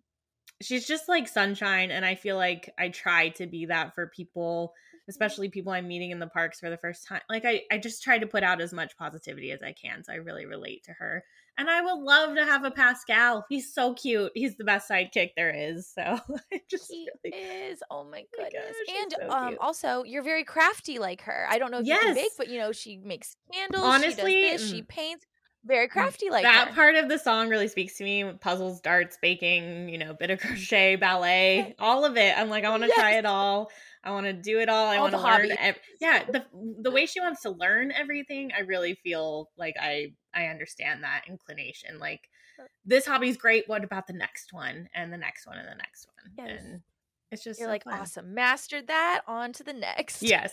she's just like sunshine and I feel like I try to be that for people especially people I'm meeting in the parks for the first time. Like I, I just try to put out as much positivity as I can. So I really relate to her. And I would love to have a Pascal. He's so cute. He's the best sidekick there is. So I just He really is. Oh my my goodness. gosh, and so um also you're very crafty like her. I don't know if you can bake, but you know, she makes candles, Honestly, she does this, she mm, paints. Very crafty like that her. part of the song really speaks to me. Puzzles, darts, baking, you know, bit of crochet, ballet, all of it. I'm like, I want to try it all. I want to do it all. I want to learn. Ev- yeah, the the way she wants to learn everything, I really feel like I I understand that inclination. Like this hobby's great. What about the next one and the next one and the next one? Yes. And it's just You're so like, fun. awesome. Mastered that. On to the next. Yes.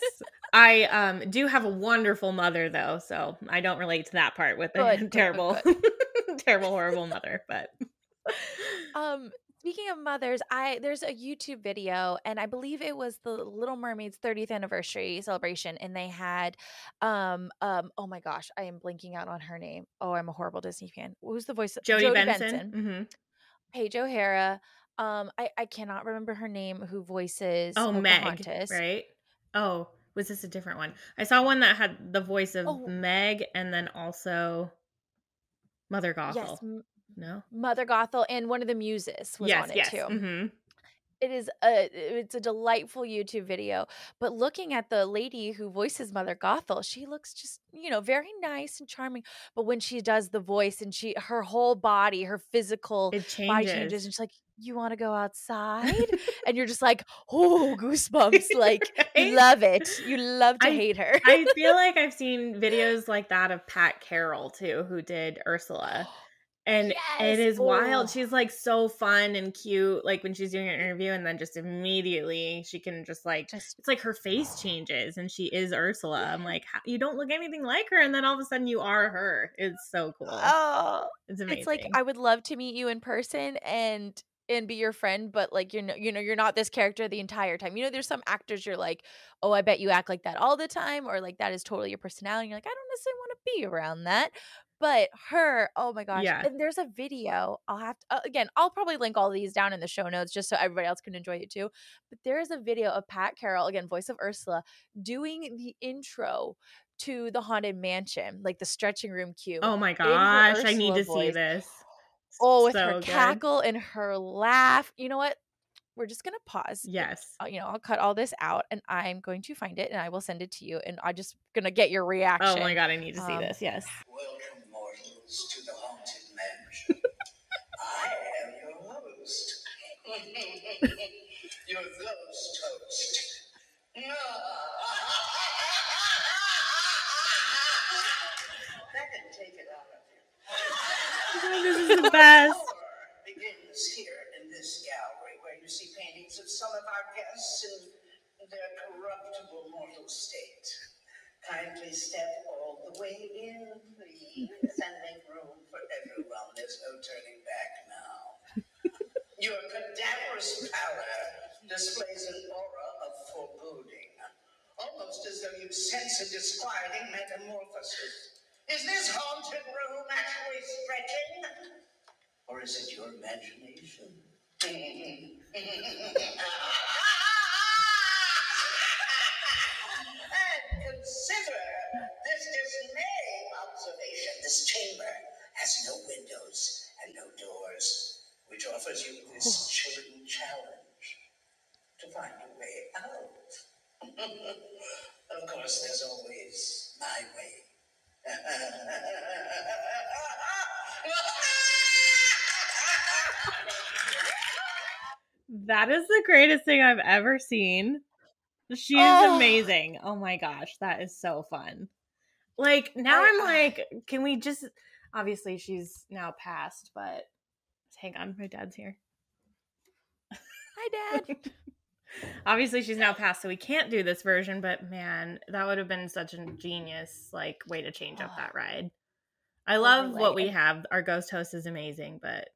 I um do have a wonderful mother though, so I don't relate to that part with Good, a good, good, terrible terrible horrible mother, but Um, speaking of mothers, I there's a YouTube video, and I believe it was the Little Mermaid's 30th anniversary celebration, and they had, um, um, oh my gosh, I am blinking out on her name. Oh, I'm a horrible Disney fan. Who's the voice? Jodi Jodi Benson. hmm Paige O'Hara. Um, I I cannot remember her name. Who voices? Oh, Meg, right? Oh, was this a different one? I saw one that had the voice of Oh. Meg and then also Mother Gothel. Yes, No. Mother Gothel, and one of the muses was yes, on it yes. too. hmm it is a it's a delightful YouTube video. But looking at the lady who voices Mother Gothel, she looks just, you know, very nice and charming. But when she does the voice and she her whole body, her physical It body changes. changes, and she's like, You want to go outside? and you're just like, Oh, goosebumps. Like Right? love it. You love to I- hate her. I feel like I've seen videos like that of Pat Carroll too, who did Ursula. And Yes! it is Oh. wild. She's like so fun and cute, like when she's doing an interview, and then just immediately she can just like just it's like her face changes and she is Ursula. I'm like, you don't look anything like her, and then all of a sudden you are her. It's so cool. oh it's amazing. it's like I would love to meet you in person and and be your friend, but like you're no, you know you're not this character the entire time. You know, there's some actors you're like, oh, I bet you act like that all the time, or like that is totally your personality. You're like, I don't necessarily want to be around that. But her, oh my gosh! Yeah. And there's a video. I'll have to uh, again. I'll probably link all these down in the show notes just so everybody else can enjoy it too. But there is a video of Pat Carroll, again, voice of Ursula, doing the intro to the haunted mansion, like the stretching room queue. oh my gosh, I need to see this. Oh, with So her good. cackle and her laugh. You know what? We're just gonna pause. Yes. Uh, You know, I'll cut all this out, and I'm going to find it, and I will send it to you, and I'm just gonna get your reaction. Oh my god, I need to see Um, this. Yes. Welcome, mortals, to the haunted mansion. I am your host. your ghost host. that can take it out of you. this is the best. Horror begins here in this gallery where you see paintings of some of our guests in their corruptible mortal state. Kindly step all the way in, please, and make room for everyone. There's no turning back now. Your cadaverous pallor displays an aura of foreboding, almost as though you sense a disquieting metamorphosis. Is this haunted room actually stretching? Or is it your imagination? this dismaying observation. This chamber has no windows and no doors, which offers you this oh. chilling challenge to find a way out. of course, there's always my way. That is the greatest thing I've ever seen. She is Oh. amazing. Oh my gosh, that is so fun. Like now I- I'm like, can we just obviously she's now passed, but hang on, my dad's here. Hi, Dad. obviously she's now passed, so we can't do this version, but man, that would have been such a genius like way to change up that ride. I love what we have. Our ghost host is amazing, but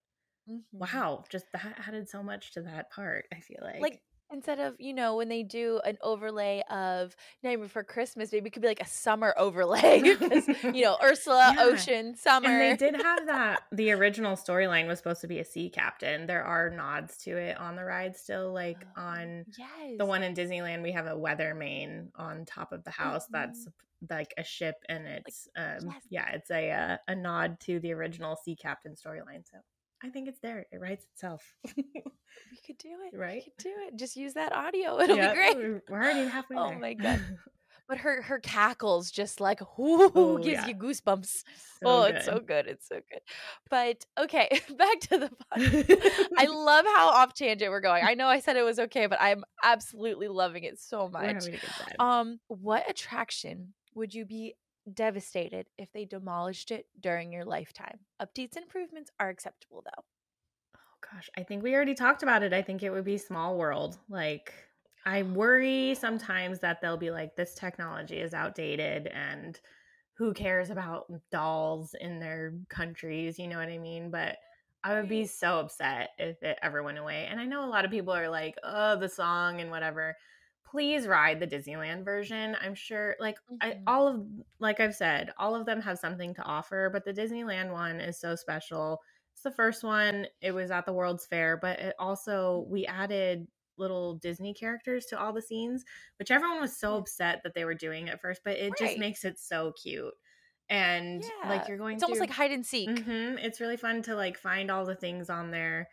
Mhm. wow, just that added so much to that part, I feel like. Like instead of you know when they do an overlay of Nightmare Before Christmas, maybe it could be like a summer overlay because you know Ursula, Yeah. ocean, summer. And they did have that. The original storyline was supposed to be a sea captain. There are nods to it on the ride still. Like Oh, on yes, the one in Disneyland, we have a weather main on top of the house that's like a ship, and it's um Mm-hmm. yes. yeah, it's a uh, a nod to the original sea captain storyline. So I think it's there. It writes itself, we could do it. Right? We could do it. Just use that audio. It'll Yeah, be great. We're already halfway Oh there. my God. But her her cackles just like whoo, Oh, gives yeah. you goosebumps. So oh, it's so good. good. It's so good. But okay, back to the podcast. I love how off tangent we're going. I know I said it was okay, but I'm absolutely loving it so much. good. Um, what attraction would you be devastated if they demolished it during your lifetime? Updates and improvements are acceptable though. Oh gosh, I think we already talked about it. I think it would be Small World. Like, I worry sometimes that they'll be like, this technology is outdated and who cares about dolls in their countries? You know what I mean? But I would be so upset if it ever went away. And I know a lot of people are like, oh, the song and whatever. Please ride the Disneyland version. I'm sure, like, I, Mhm. all of, like I've said, all of them have something to offer, but the Disneyland one is so special. It's the first one. It was at the World's Fair, but it also we added little Disney characters to all the scenes, which everyone was so Yeah. upset that they were doing at first, but it just makes it so cute. And like you're going It's almost like hide and seek. Mhm. It's really fun to like find all the things on there.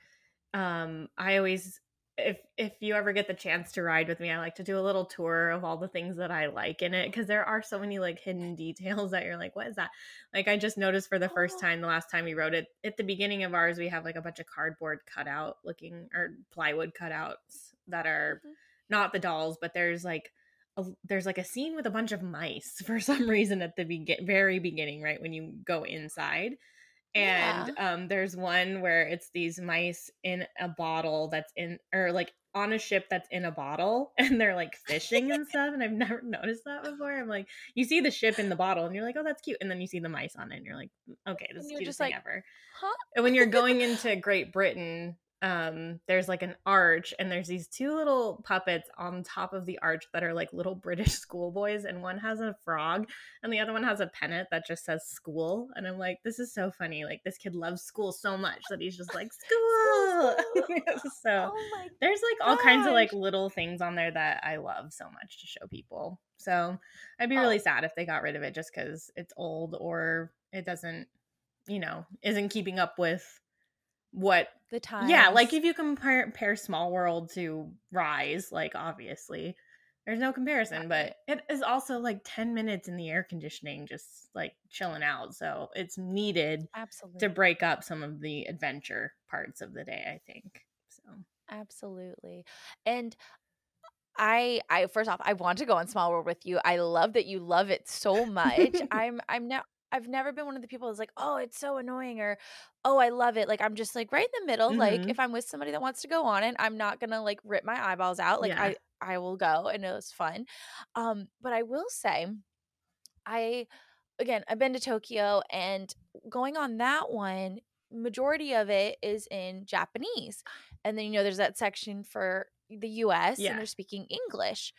Um, I always if if you ever get the chance to ride with me, I like to do a little tour of all the things that I like in it because there are so many like hidden details that you're like, what is that? Like I just noticed for the first Oh. time the last time we rode it at the beginning of ours, we have like a bunch of cardboard cutout looking or plywood cutouts that are Mhm. not the dolls, but there's like a, there's like a scene with a bunch of mice for some reason at the begin very beginning, right when you go inside. And um, there's one where it's these mice in a bottle that's in, or like on a ship that's in a bottle, and they're like fishing and stuff. And I've never noticed that before. I'm like, you see the ship in the bottle, and you're like, oh, that's cute. And then you see the mice on it, and you're like, okay, this And is the cutest just thing like, ever. Huh? And when you're going into Great Britain, um, there's like an arch, and there's these two little puppets on top of the arch that are like little British schoolboys, and one has a frog, and the other one has a pennant that just says school. And I'm like, this is so funny. Like this kid loves school so much that he's just like school. so Oh there's like all kinds of like little things on there that I love so much to show people. So I'd be Oh. really sad if they got rid of it just because it's old or it doesn't, you know, isn't keeping up with what. the time. Yeah, like if you compare, compare Small World to Rise, like obviously there's no comparison, but it is also like 10 minutes in the air conditioning, just like chilling out. So it's needed absolutely to break up some of the adventure parts of the day, I think. So. Absolutely. And I I first off, I want to go on Small World with you. I love that you love it so much. I'm I'm now I've never been one of the people that's like, oh, it's so annoying or oh, I love it. Like I'm just like right in the middle. Like Mhm. if I'm with somebody that wants to go on it, I'm not gonna like rip my eyeballs out. Like Yeah. I I will go and it was fun. Um, but I will say, I again I've been to Tokyo and going on that one, majority of it is in Japanese. And then you know there's that section for the US Yeah. and they're speaking English.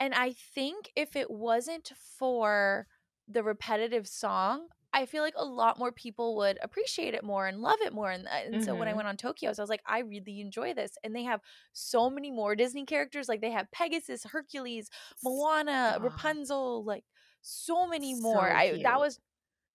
And I think if it wasn't for the repetitive song, I feel like a lot more people would appreciate it more and love it more. And, uh, and so when I Mhm. went on Tokyo, so I was like, I really enjoy this. And they have so many more Disney characters. Like they have Pegasus, Hercules, Moana, Stop. Rapunzel, like so many more. I that was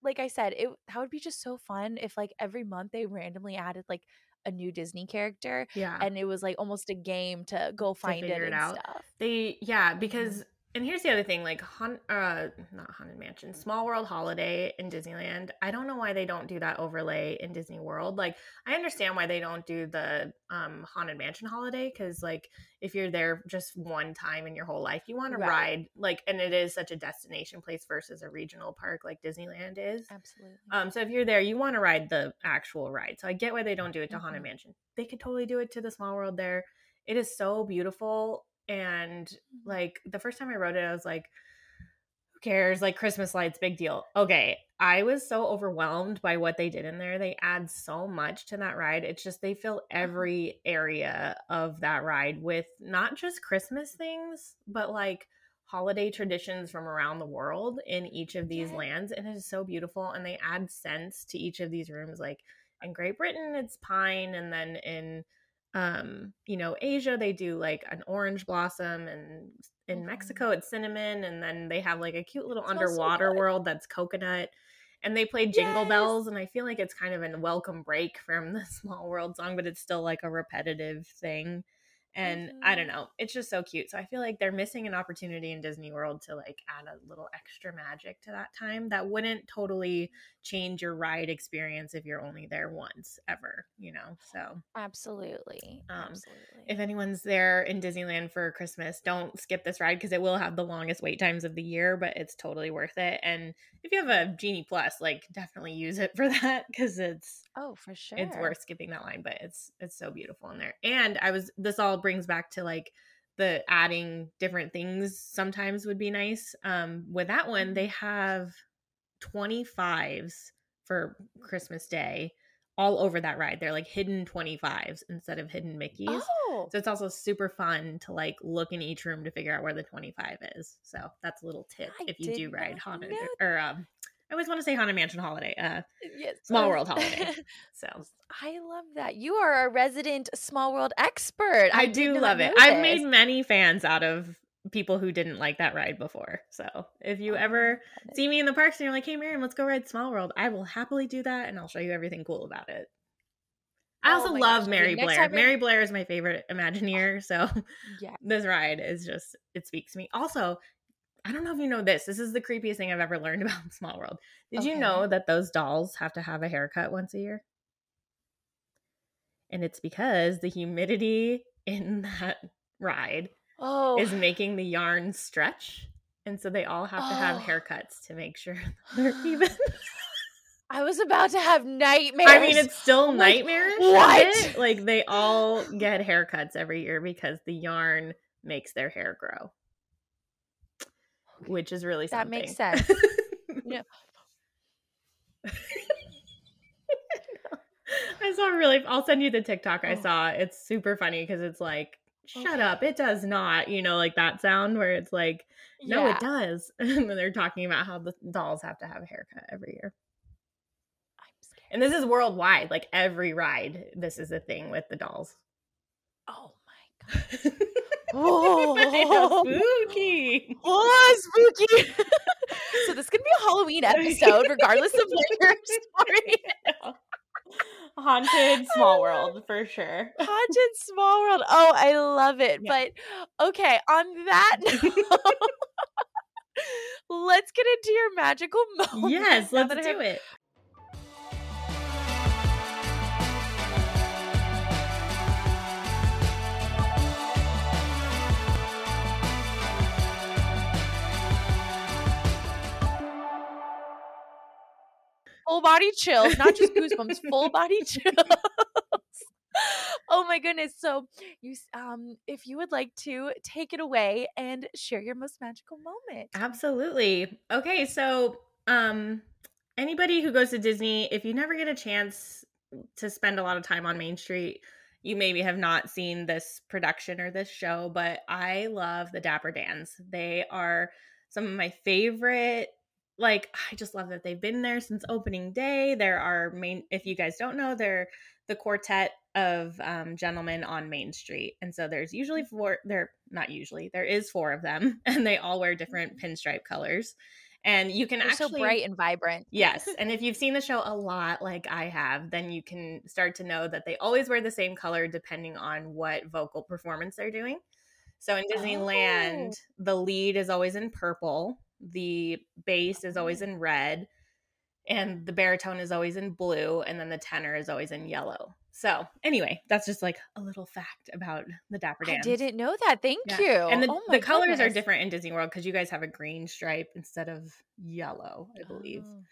like I said, it that would be just so fun if like every month they randomly added like a new Disney character Yeah. and it was like almost a game to go find it figure it and out. stuff. They yeah, because and here's the other thing, like Hon uh not Haunted Mansion, Small World Holiday in Disneyland. I don't know why they don't do that overlay in Disney World. Like I understand why they don't do the um Haunted Mansion holiday cuz like if you're there just one time in your whole life, you want to ride like and it is such a destination place versus a regional park like Disneyland is. Absolutely. Um, so if you're there, you want to ride the actual ride. So I get why they don't do it to Haunted Mhm. Mansion. They could totally do it to the Small World there. It is so beautiful. And Mhm. like the first time I rode it, I was like, who cares? Like Christmas lights, big deal. Okay. I was so overwhelmed by what they did in there. They add so much to that ride. It's just they fill every area of that ride with not just Christmas things, but like holiday traditions from around the world in each of these Yes. lands. And it is so beautiful. And they add scents to each of these rooms. Like in Great Britain, it's pine. And then in um you know asia they do like an orange blossom and in Mhm. mexico it's cinnamon and then they have like a cute little It smells so underwater world that's coconut and they play jingle Yes. bells and i feel like it's kind of a welcome break from the small world song but it's still like a repetitive thing and i don't know it's just so cute so i feel like they're missing an opportunity in disney world to like add a little extra magic to that time that wouldn't totally change your ride experience if you're only there once ever you know so Absolutely. Um, Absolutely. if anyone's there in Disneyland for Christmas, don't skip this ride because it will have the longest wait times of the year, but it's totally worth it. And if you have a Genie Plus, like definitely use it for that because it's oh, for sure. it's worth skipping that line. But it's it's so beautiful in there. And I was this all brings back to like the adding different things sometimes would be nice. Um, with that one, they have 25s for Christmas Day all over that ride. They're like hidden 25s instead of hidden Mickeys. Oh, So it's also super fun to like look in each room to figure out where the 25 is. So that's a little tip I if you do ride Haunted or um I always want to say Haunted Mansion Holiday. Uh yes. Small World Holiday. So I love that. You are a resident small world expert. I, did do love it. I've made many fans out of people who didn't like that ride before. So if you Oh, ever see me in the parks and you're like, hey Miriam, let's go ride Small World, I will happily do that and I'll show you everything cool about it. I Oh also my love gosh, Mary next Blair. Mary Blair is my favorite Imagineer, so Yeah. this ride is just it speaks to me. Also, I don't know if you know this. This is the creepiest thing I've ever learned about Small World. Did you know that those dolls have to have a haircut once a year? And it's because the humidity in that ride Oh, is making the yarn stretch. And so they all have to have Oh. haircuts to make sure they're even. I was about to have nightmares. I mean, it's still Like, nightmarish. what? Like they all get haircuts every year because the yarn makes their hair grow, which is really sad. That something. makes sense. No. I saw really. I'll send you the TikTok I Oh. saw. It's super funny because it's like, shut Okay. up, it does not. You know, like that sound where it's like, no, Yeah. it does. And then they're talking about how the dolls have to have a haircut every year. I'm scared. And this is worldwide. Like every ride, this is a thing with the dolls. Oh my god. Oh, spooky. oh spooky. so this could be a Halloween episode, regardless of what your story. Haunted small world for sure. Haunted small world. Oh, I love it. Yeah. But okay, on that note, let's get into your magical moment. yes, let's I have do it. Full body chills, not just goosebumps, full body chills. oh my goodness. So you um if you would like to take it away and share your most magical moment. Absolutely. Okay, so um anybody who goes to Disney, if you never get a chance to spend a lot of time on Main Street, you maybe have not seen this production or this show, but I love the Dapper Dans. They are some of my favorite like I just love that they've been there since opening day. There are main if you guys don't know, they're the quartet of um, gentlemen on Main Street. And so there's usually four, there, not usually, there is four of them, and they all wear different pinstripe colors. And you can They're actually so bright and vibrant. Yes. And if you've seen the show a lot, like I have, then you can start to know that they always wear the same color depending on what vocal performance they're doing. So in Disneyland, Oh. the lead is always in purple, the bass is always in red, and the baritone is always in blue, and then the tenor is always in yellow. So anyway, that's just like a little fact about the Dapper Dan. I didn't know that. Thank Yeah. you. And the, oh the colors are different in Disney World because you guys have a green stripe instead of yellow, I believe. Oh.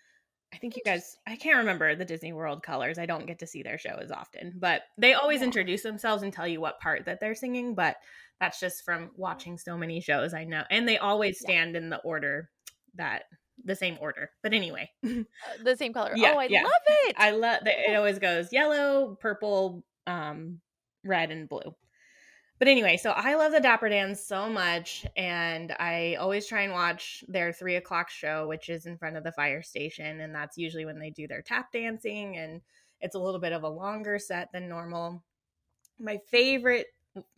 I think you guys, I can't remember the Disney World colors. I don't get to see their show as often, but they always Yeah. introduce themselves and tell you what part that they're singing. But that's just from watching so many shows I know. And they always Yeah. stand in the order that the same order. But anyway, Uh, the same color. Yeah, oh, I yeah. love it. I love that it always goes yellow, purple, um, red, and blue. But anyway, so I love the Dapper Dans so much, and I always try and watch their three o'clock show, which is in front of the fire station, and that's usually when they do their tap dancing, and it's a little bit of a longer set than normal. My favorite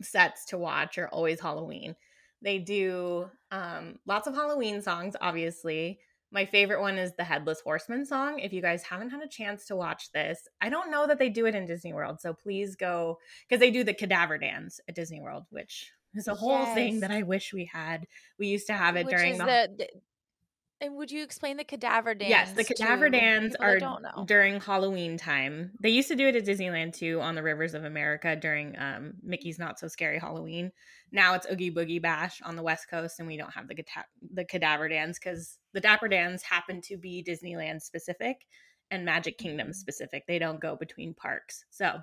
sets to watch are always Halloween. They do um, lots of Halloween songs, obviously. My favorite one is the Headless Horseman song. If you guys haven't had a chance to watch this, I don't know that they do it in Disney World, so please go because they do the Cadaver Dans at Disney World, which is a whole thing that I wish we had. We used to have it Which during the, the- and would you explain the Cadaver Dans? yes, the Cadaver Dans are during Halloween time. They used to do it at Disneyland too on the Rivers of America during um, Mickey's Not So Scary Halloween. Now it's Oogie Boogie Bash on the West Coast, and we don't have the cata- the Cadaver Dans because the Dapper Dans happen to be Disneyland specific and Magic Kingdom Mhm. specific. They don't go between parks. So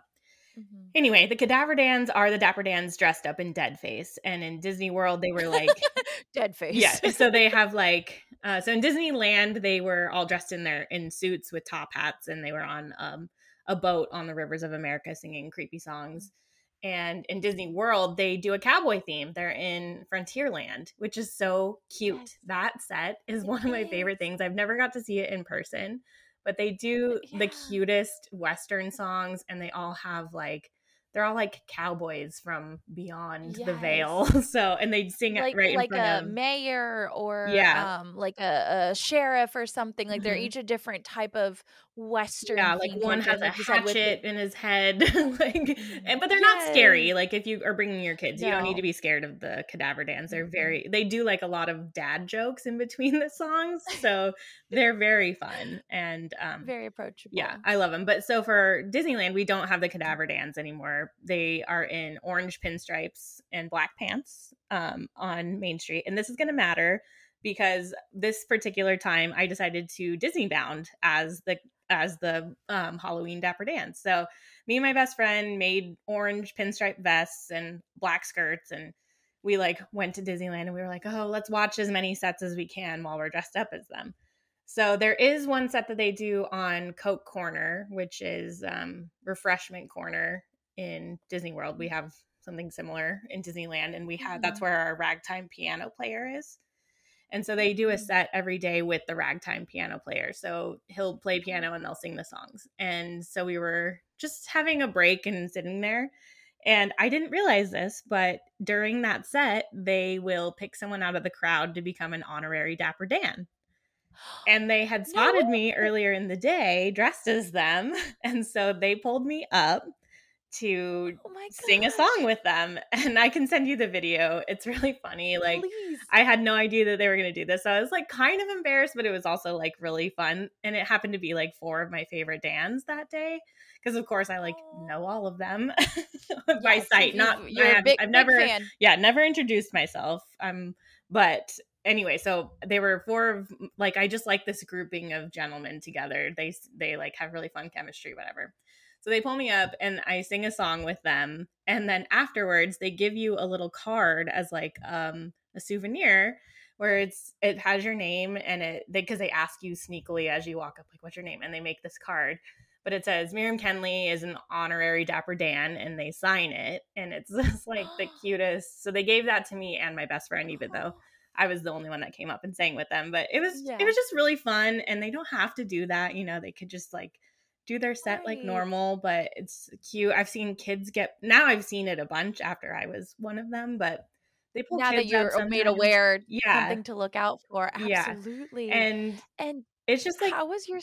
Mhm. anyway, the Cadaver Dans are the Dapper Dans dressed up in dead face, and in Disney World they were like Dead face. yeah so they have like uh, so in disneyland they were all dressed in their in suits with top hats and they were on um, a boat on the rivers of america singing creepy songs and in disney world they do a cowboy theme they're in frontierland which is so cute Yes. that set is It one of my is. favorite things i've never got to see it in person but they do the Yeah. cutest western songs and they all have like they're all like cowboys from beyond the veil so and they'd sing it like right like in front a mayor or Yeah. um like a, a sheriff or something like they're Mhm. each a different type of western Yeah, like one has a like with hatchet in his head, like, and, but they're not scary. Like if you are bringing your kids, you don't need to be scared of the Cadaver Dans. They're Mhm. very, they do like a lot of dad jokes in between the songs, so they're very fun and um, very approachable yeah, I love them. But so for Disneyland, we don't have the Cadaver Dans anymore. They are in orange pinstripes and black pants um, on Main Street, and this is going to matter because this particular time I decided to Disney bound as the as the um, Halloween Dapper Dans. So me and my best friend made orange pinstripe vests and black skirts and we like went to Disneyland and we were like, oh, let's watch as many sets as we can while we're dressed up as them. So there is one set that they do on Coke Corner, which is um, refreshment corner in Disney World. We mm. have something similar in Disneyland, and we have that's mm-hmm. where our ragtime piano player is. And so they do a Mhm. set every day with the ragtime piano player. So he'll play mm-hmm. piano and they'll sing the songs. And so we were just having a break and sitting there. And I didn't realize this, but during that set, they will pick someone out of the crowd to become an honorary Dapper Dan. And they had spotted me earlier in the day dressed as them. And so they pulled me up to oh sing a song with them. And I can send you the video. It's really funny. Like, Please. I had no idea that they were going to do this. So I was like kind of embarrassed, but it was also like really fun. And it happened to be like four of my favorite Dans that day. Because of course I like know all of them by sight. Not you're I a big, I've big never fan. yeah, never introduced myself. Um, but anyway, so they were four of like I just like this grouping of gentlemen together. They they like have really fun chemistry, whatever. So they pull me up and I sing a song with them, and then afterwards they give you a little card as like um a souvenir where it's it has your name and it because they, ask you sneakily as you walk up like what's your name and they make this card but it says Miriam Kenley is an honorary Dapper Dan, and they sign it, and it's just like the cutest. So they gave that to me and my best friend, even though I was the only one that came up and sang with them. But it was Yeah. it was just really fun, and they don't have to do that. You know, they could just like do their set like normal, but it's cute. I've seen kids get now. I've seen it a bunch after I was one of them, but they pull now that you're made aware, Yeah. something to look out for. Yeah. Absolutely. And and it's just like how was your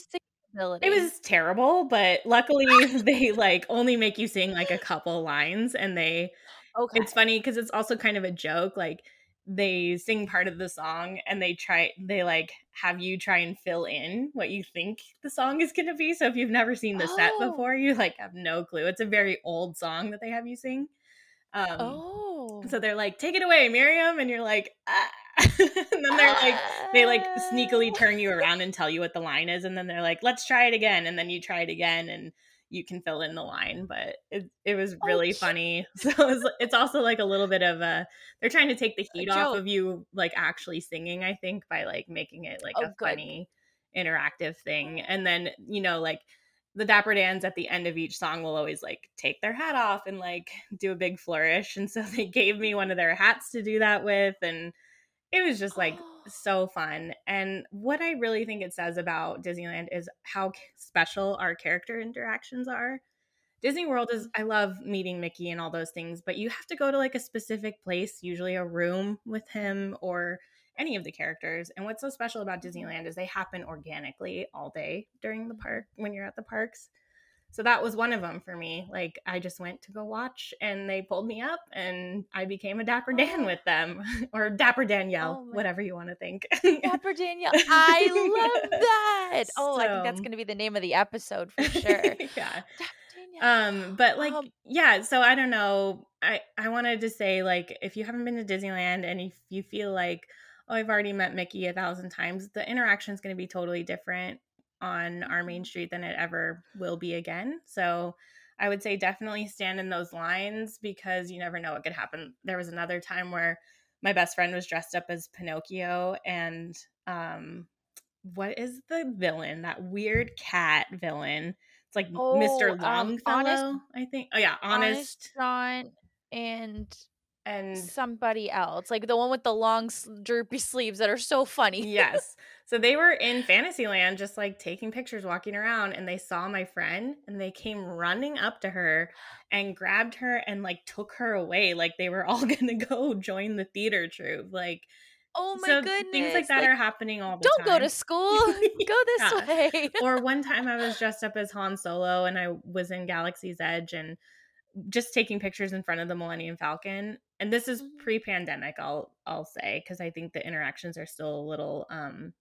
ability? it was terrible, but luckily they like only make you sing like a couple lines and they okay. it's funny because it's also kind of a joke like they sing part of the song and they try they like have you try and fill in what you think the song is going to be so if you've never seen the set Oh. before you like have no clue it's a very old song that they have you sing um oh. so they're like take it away miriam and you're like ah. and then they're like they like sneakily Ah. turn you around and tell you what the line is and then they're like let's try it again and then you try it again and you can fill in the line but it, it was Oh, really cute. funny so it's, it's also like a little bit of a they're trying to take the heat off of you like actually singing i think by like making it like Oh, a good. funny interactive thing and then you know like the dapper dans at the end of each song will always like take their hat off and like do a big flourish and so they gave me one of their hats to do that with and it was just like so fun. And what I really think it says about Disneyland is how special our character interactions are. Disney World is, mm-hmm. I love meeting Mickey and all those things, but you have to go to like a specific place, usually a room with him or any of the characters. And what's so special about mm-hmm. Disneyland is they happen organically all day during the park when you're at the parks. So that was one of them for me. Like I just went to go watch and they pulled me up and I became a Dapper Dan Oh. with them or Dapper Danielle, Oh whatever you want to think. Dapper Danielle. I love that. Oh, I think that's going to be the name of the episode for sure. yeah. Dapper Um but like Um, yeah, so I don't know. I I wanted to say like if you haven't been to Disneyland and if you feel like oh I've already met Mickey a thousand times, the interaction is going to be totally different on our main street than it ever will be again. So I would say definitely stand in those lines because you never know what could happen. There was another time where my best friend was dressed up as Pinocchio and um what is the villain? That weird cat villain. It's like Oh, Mr. um, Longfellow, Honest- I think. Oh yeah, honest, Honest John and and somebody else, like the one with the long droopy sleeves that are so funny. yes. So they were in Fantasyland just like taking pictures, walking around, and they saw my friend and they came running up to her and grabbed her and like took her away. Like they were all gonna go join the theater troupe. Like oh my so goodness. things like that like, are happening all the time. don't go to school. go this Yeah. way. or one time I was dressed up as Han Solo and I was in Galaxy's Edge and just taking pictures in front of the Millennium Falcon. And this is Mhm. pre-pandemic, I'll I'll say, because I think the interactions are still a little um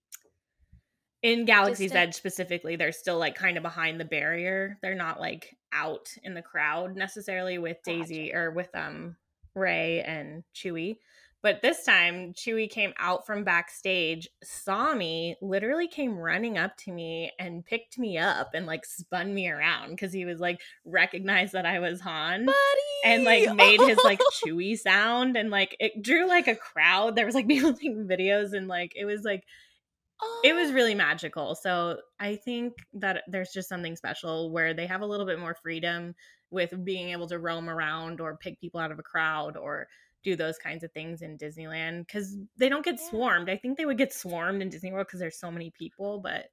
in Galaxy's Distant. Edge specifically, they're still like kind of behind the barrier. They're not like out in the crowd necessarily with Daisy or with um Rey and Chewie. But this time, Chewie came out from backstage, saw me, literally came running up to me and picked me up and like spun me around because he was like recognized that I was Han Buddy. and like made his like Chewie sound and like it drew like a crowd. There was like people taking videos and like it was like it was Oh. really magical. So I think that there's just something special where they have a little bit more freedom with being able to roam around or pick people out of a crowd or do those kinds of things in Disneyland because they don't get Yeah. swarmed. I think they would get swarmed in Disney World because there's so many people, but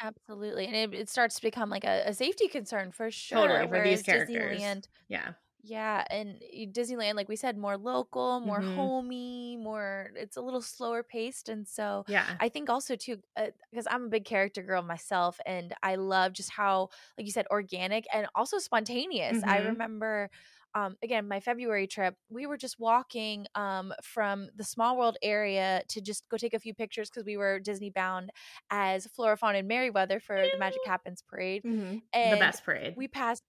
Absolutely. And it, it starts to become like a, a safety concern for sure. Totally, for these characters. Disneyland, yeah, yeah, and Disneyland, like we said, more local, more Mhm. homey, more, it's a little slower paced. And so yeah, I think also too, because I'm a big character girl myself, and I love just how, like you said, organic and also spontaneous. I Mhm. remember, um, again, my February trip, we were just walking um, from the Small World area to just go take a few pictures because we were Disney bound as Flora Fauna and Merryweather for the Magic Happens parade. Mhm. the best parade. We passed.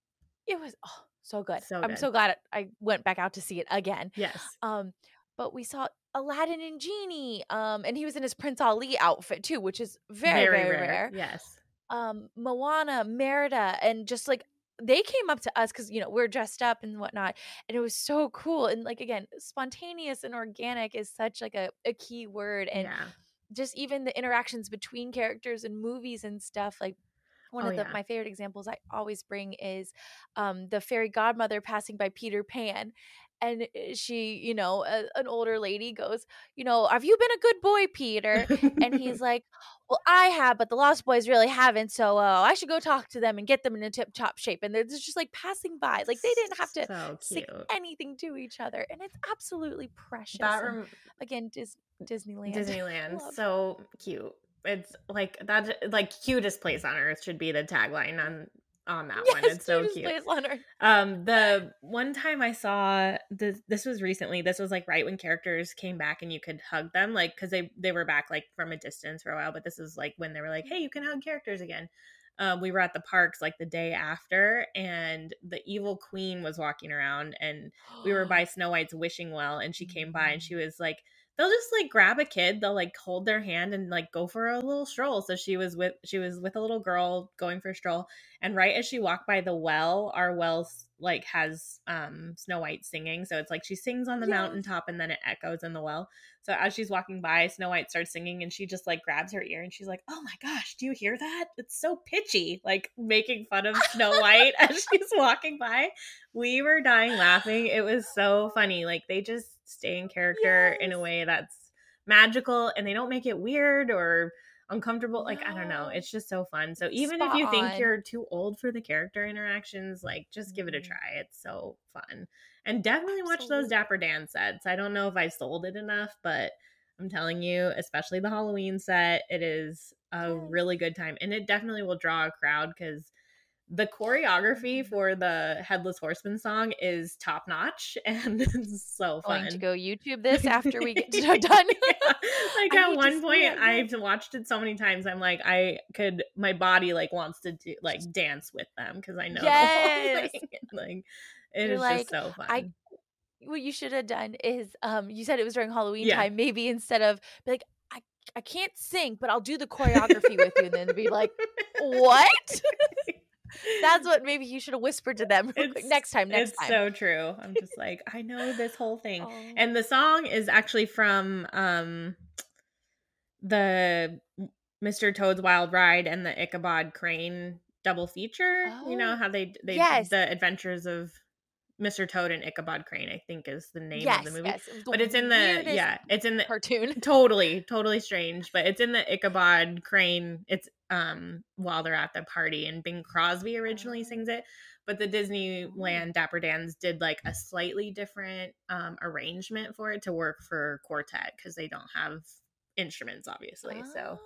It was oh, so good. So I'm good. so glad I went back out to see it again. yes, Um, but we saw Aladdin and Genie. Um, and he was in his Prince Ali outfit too, which is very, very, rare. Yes, Um, Moana, Merida, and just like they came up to us because you know we're dressed up and whatnot, and it was so cool. And like again, spontaneous and organic is such like a, a key word, and yeah, just even the interactions between characters and movies and stuff like one Oh, of the, yeah. my favorite examples I always bring is um, the fairy godmother passing by Peter Pan, and uh, she, you know, a, an older lady goes, you know, have you been a good boy, Peter? And he's like, well, I have, but the Lost Boys really haven't. So uh, I should go talk to them and get them in a tip top shape. And they're just like passing by, like they didn't have to so say anything to each other, and it's absolutely precious. That and again, Dis- Disneyland. Disneyland, so cute. It's like that, like cutest place on earth should be the tagline on on that one. It's so cute. place on earth. Um, the one time I saw this, this was recently. This was like right when characters came back and you could hug them, like because they they were back like from a distance for a while. But this is like when they were like, hey, you can hug characters again. Um, we were at the parks like the day after, and the evil queen was walking around, and we were by Snow White's wishing well, and she came by and she was like, they'll just like grab a kid, they'll like hold their hand and like go for a little stroll. So she was with she was with a little girl going for a stroll, and right as she walked by the well, our well like has um Snow White singing. So it's like she sings on the Yes. mountaintop and then it echoes in the well. So as she's walking by, Snow White starts singing and she just like grabs her ear and she's like, "Oh my gosh, do you hear that? It's so pitchy." Like making fun of Snow White as she's walking by. We were dying laughing. It was so funny. Like they just stay in character in a way that's magical and they don't make it weird or uncomfortable. Like I don't know. It's just so fun. So even if Spot you think on. you're too old for the character interactions, like just give it a Mhm. try. It's so fun. And definitely watch those Dapper Dan sets. I don't know if I've sold it enough, but I'm telling you, especially the Halloween set, it is a Yes. really good time. And it definitely will draw a crowd because the choreography Mhm. for the Headless Horseman song is top notch and it's so fun. Going to go YouTube this after we get done. Yeah. Like I at one point. I've watched it so many times. I'm like, I could, my body like wants to do like dance with them because I know the whole Yes. thing. like, it is like, just so fun. I- what you should have done is um you said it was during Halloween Yeah. time. Maybe instead of be like, I I can't sing, but I'll do the choreography with you, and then be like, What? That's what maybe you should have whispered to them. It's- next time, next it's time. so true. I'm just like, I know this whole thing. Oh. And the song is actually from um the Mr. Toad's Wild Ride and the Ichabod Crane double feature. You know Oh, how they they yes. the adventures of Mr. Toad and Ichabod Crane, I think is the name yes, of the movie. yes. But it's in the yeah, it's in the cartoon. totally totally strange but it's in the ichabod crane it's um while they're at the party and bing crosby originally Oh. sings it but the disneyland dapper dans did like a slightly different um arrangement for it to work for quartet because they don't have instruments obviously so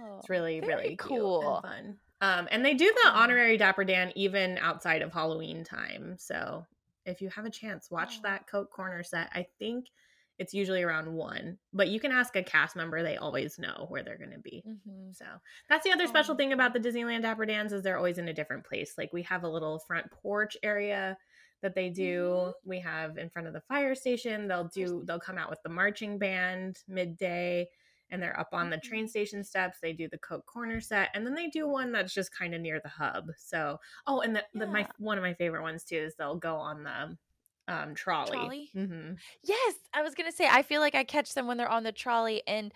Oh, it's really really cool and fun um and they do the Oh. honorary dapper dan even outside of halloween time so if you have a chance watch Oh. that coke corner set i think it's usually around one but you can ask a cast member they always know where they're going to be Mhm. so that's the other special Oh. thing about the disneyland dapper dans is they're always in a different place like we have a little front porch area that they do Mhm. we have in front of the fire station they'll do they'll come out with the marching band midday and they're up on the train Mhm. station steps they do the coke corner set and then they do one that's just kind of near the hub so oh and the, the my one of my favorite ones too is they'll go on the um trolley, Trolley? hmm Yes, I was gonna say I feel like I catch them when they're on the trolley, and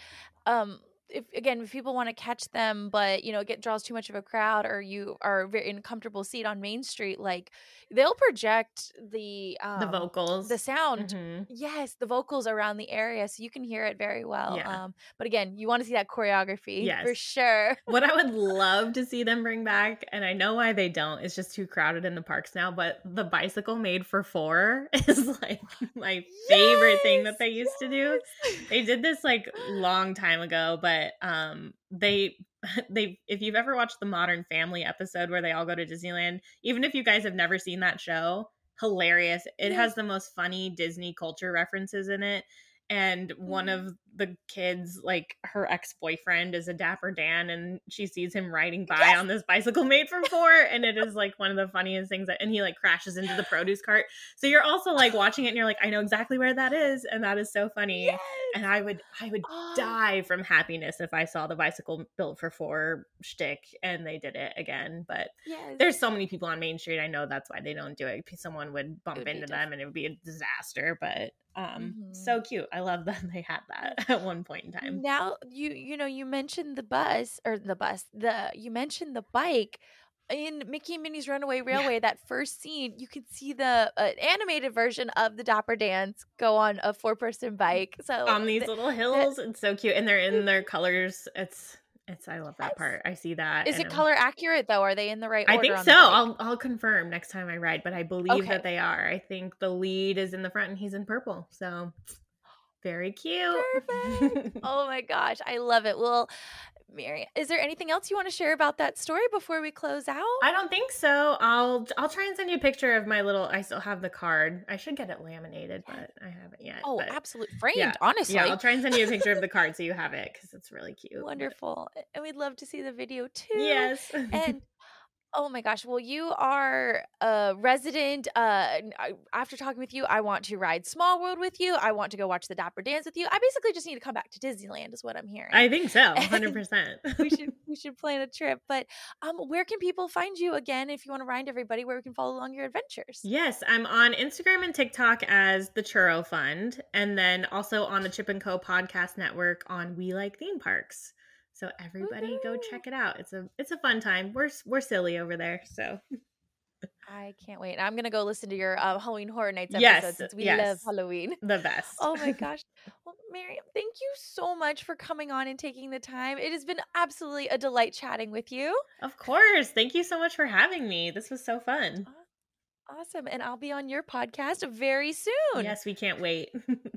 um, if again if people want to catch them, but you know it get draws too much of a crowd, or you are very uncomfortable seat on Main Street, like they'll project the um, the vocals the sound. Mhm. Yes, the vocals around the area, so you can hear it very well. Yeah. Um, but again, you want to see that choreography for sure. what I would love to see them bring back, and I know why they don't, it's just too crowded in the parks now, but the bicycle made for four is like my favorite thing that they used to do. They did this like long time ago, but um they they if you've ever watched the Modern Family episode where they all go to Disneyland, even if you guys have never seen that show, hilarious. It has the most funny Disney culture references in it. And one Mhm. of the kids, like her ex boyfriend, is a Dapper Dan, and she sees him riding by Yes. on this bicycle made for four, and it is like one of the funniest things. That, and he like crashes into the produce cart. So you're also like watching it, and you're like, I know exactly where that is, and that is so funny. Yes. And I would, I would Oh, die from happiness if I saw the bicycle built for four shtick and they did it again. But yes. there's so many people on Main Street. I know that's why they don't do it. Someone would bump would into them and it would be a disaster. But um, Mhm. so cute. I love that they had that at one point in time. Now you you know you mentioned the bus or the bus the you mentioned the bike. in Mickey and Minnie's Runaway Railway, that first scene, you could see the uh, animated version of the Dapper Dans go on a four person bike. So on these th- little hills. It's so cute, and they're in their colors. It's it's. I love that Yes. part. I see that. is it I'm- color accurate though? Are they in the right I think so. I'll I'll confirm next time I ride, but I believe Okay. that they are. I think the lead is in the front and he's in purple. So very cute. Perfect. Oh my gosh, I love it. Well, Mary, is there anything else you want to share about that story before we close out? I don't think so. I'll I'll try and send you a picture of my little. I still have the card. I should get it laminated, but I haven't yet. oh, but absolutely framed. yeah, honestly, Yeah, I'll try and send you a picture of the card so you have it because it's really cute. but- wonderful, and we'd love to see the video too. Yes. and oh my gosh well you are a resident uh after talking with you i want to ride small world with you i want to go watch the dapper dans with you i basically just need to come back to disneyland is what i'm hearing I think so. Hundred percent. we should we should plan a trip but um where can people find you again if you want to remind everybody where we can follow along your adventures Yes, I'm on Instagram and TikTok as the Churro Fund, and then also on the Chip and Co podcast network on We Like Theme Parks. So everybody go check it out. It's a it's a fun time. We're we're silly over there. So i can't wait i'm gonna go listen to your uh, halloween horror nights episode Yes, since we love halloween the best. Oh my gosh. Well, Miriam, thank you so much for coming on and taking the time. It has been absolutely a delight chatting with you. of course. Thank you so much for having me. This was so fun. Awesome. And I'll be on your podcast very soon. Yes, we can't wait.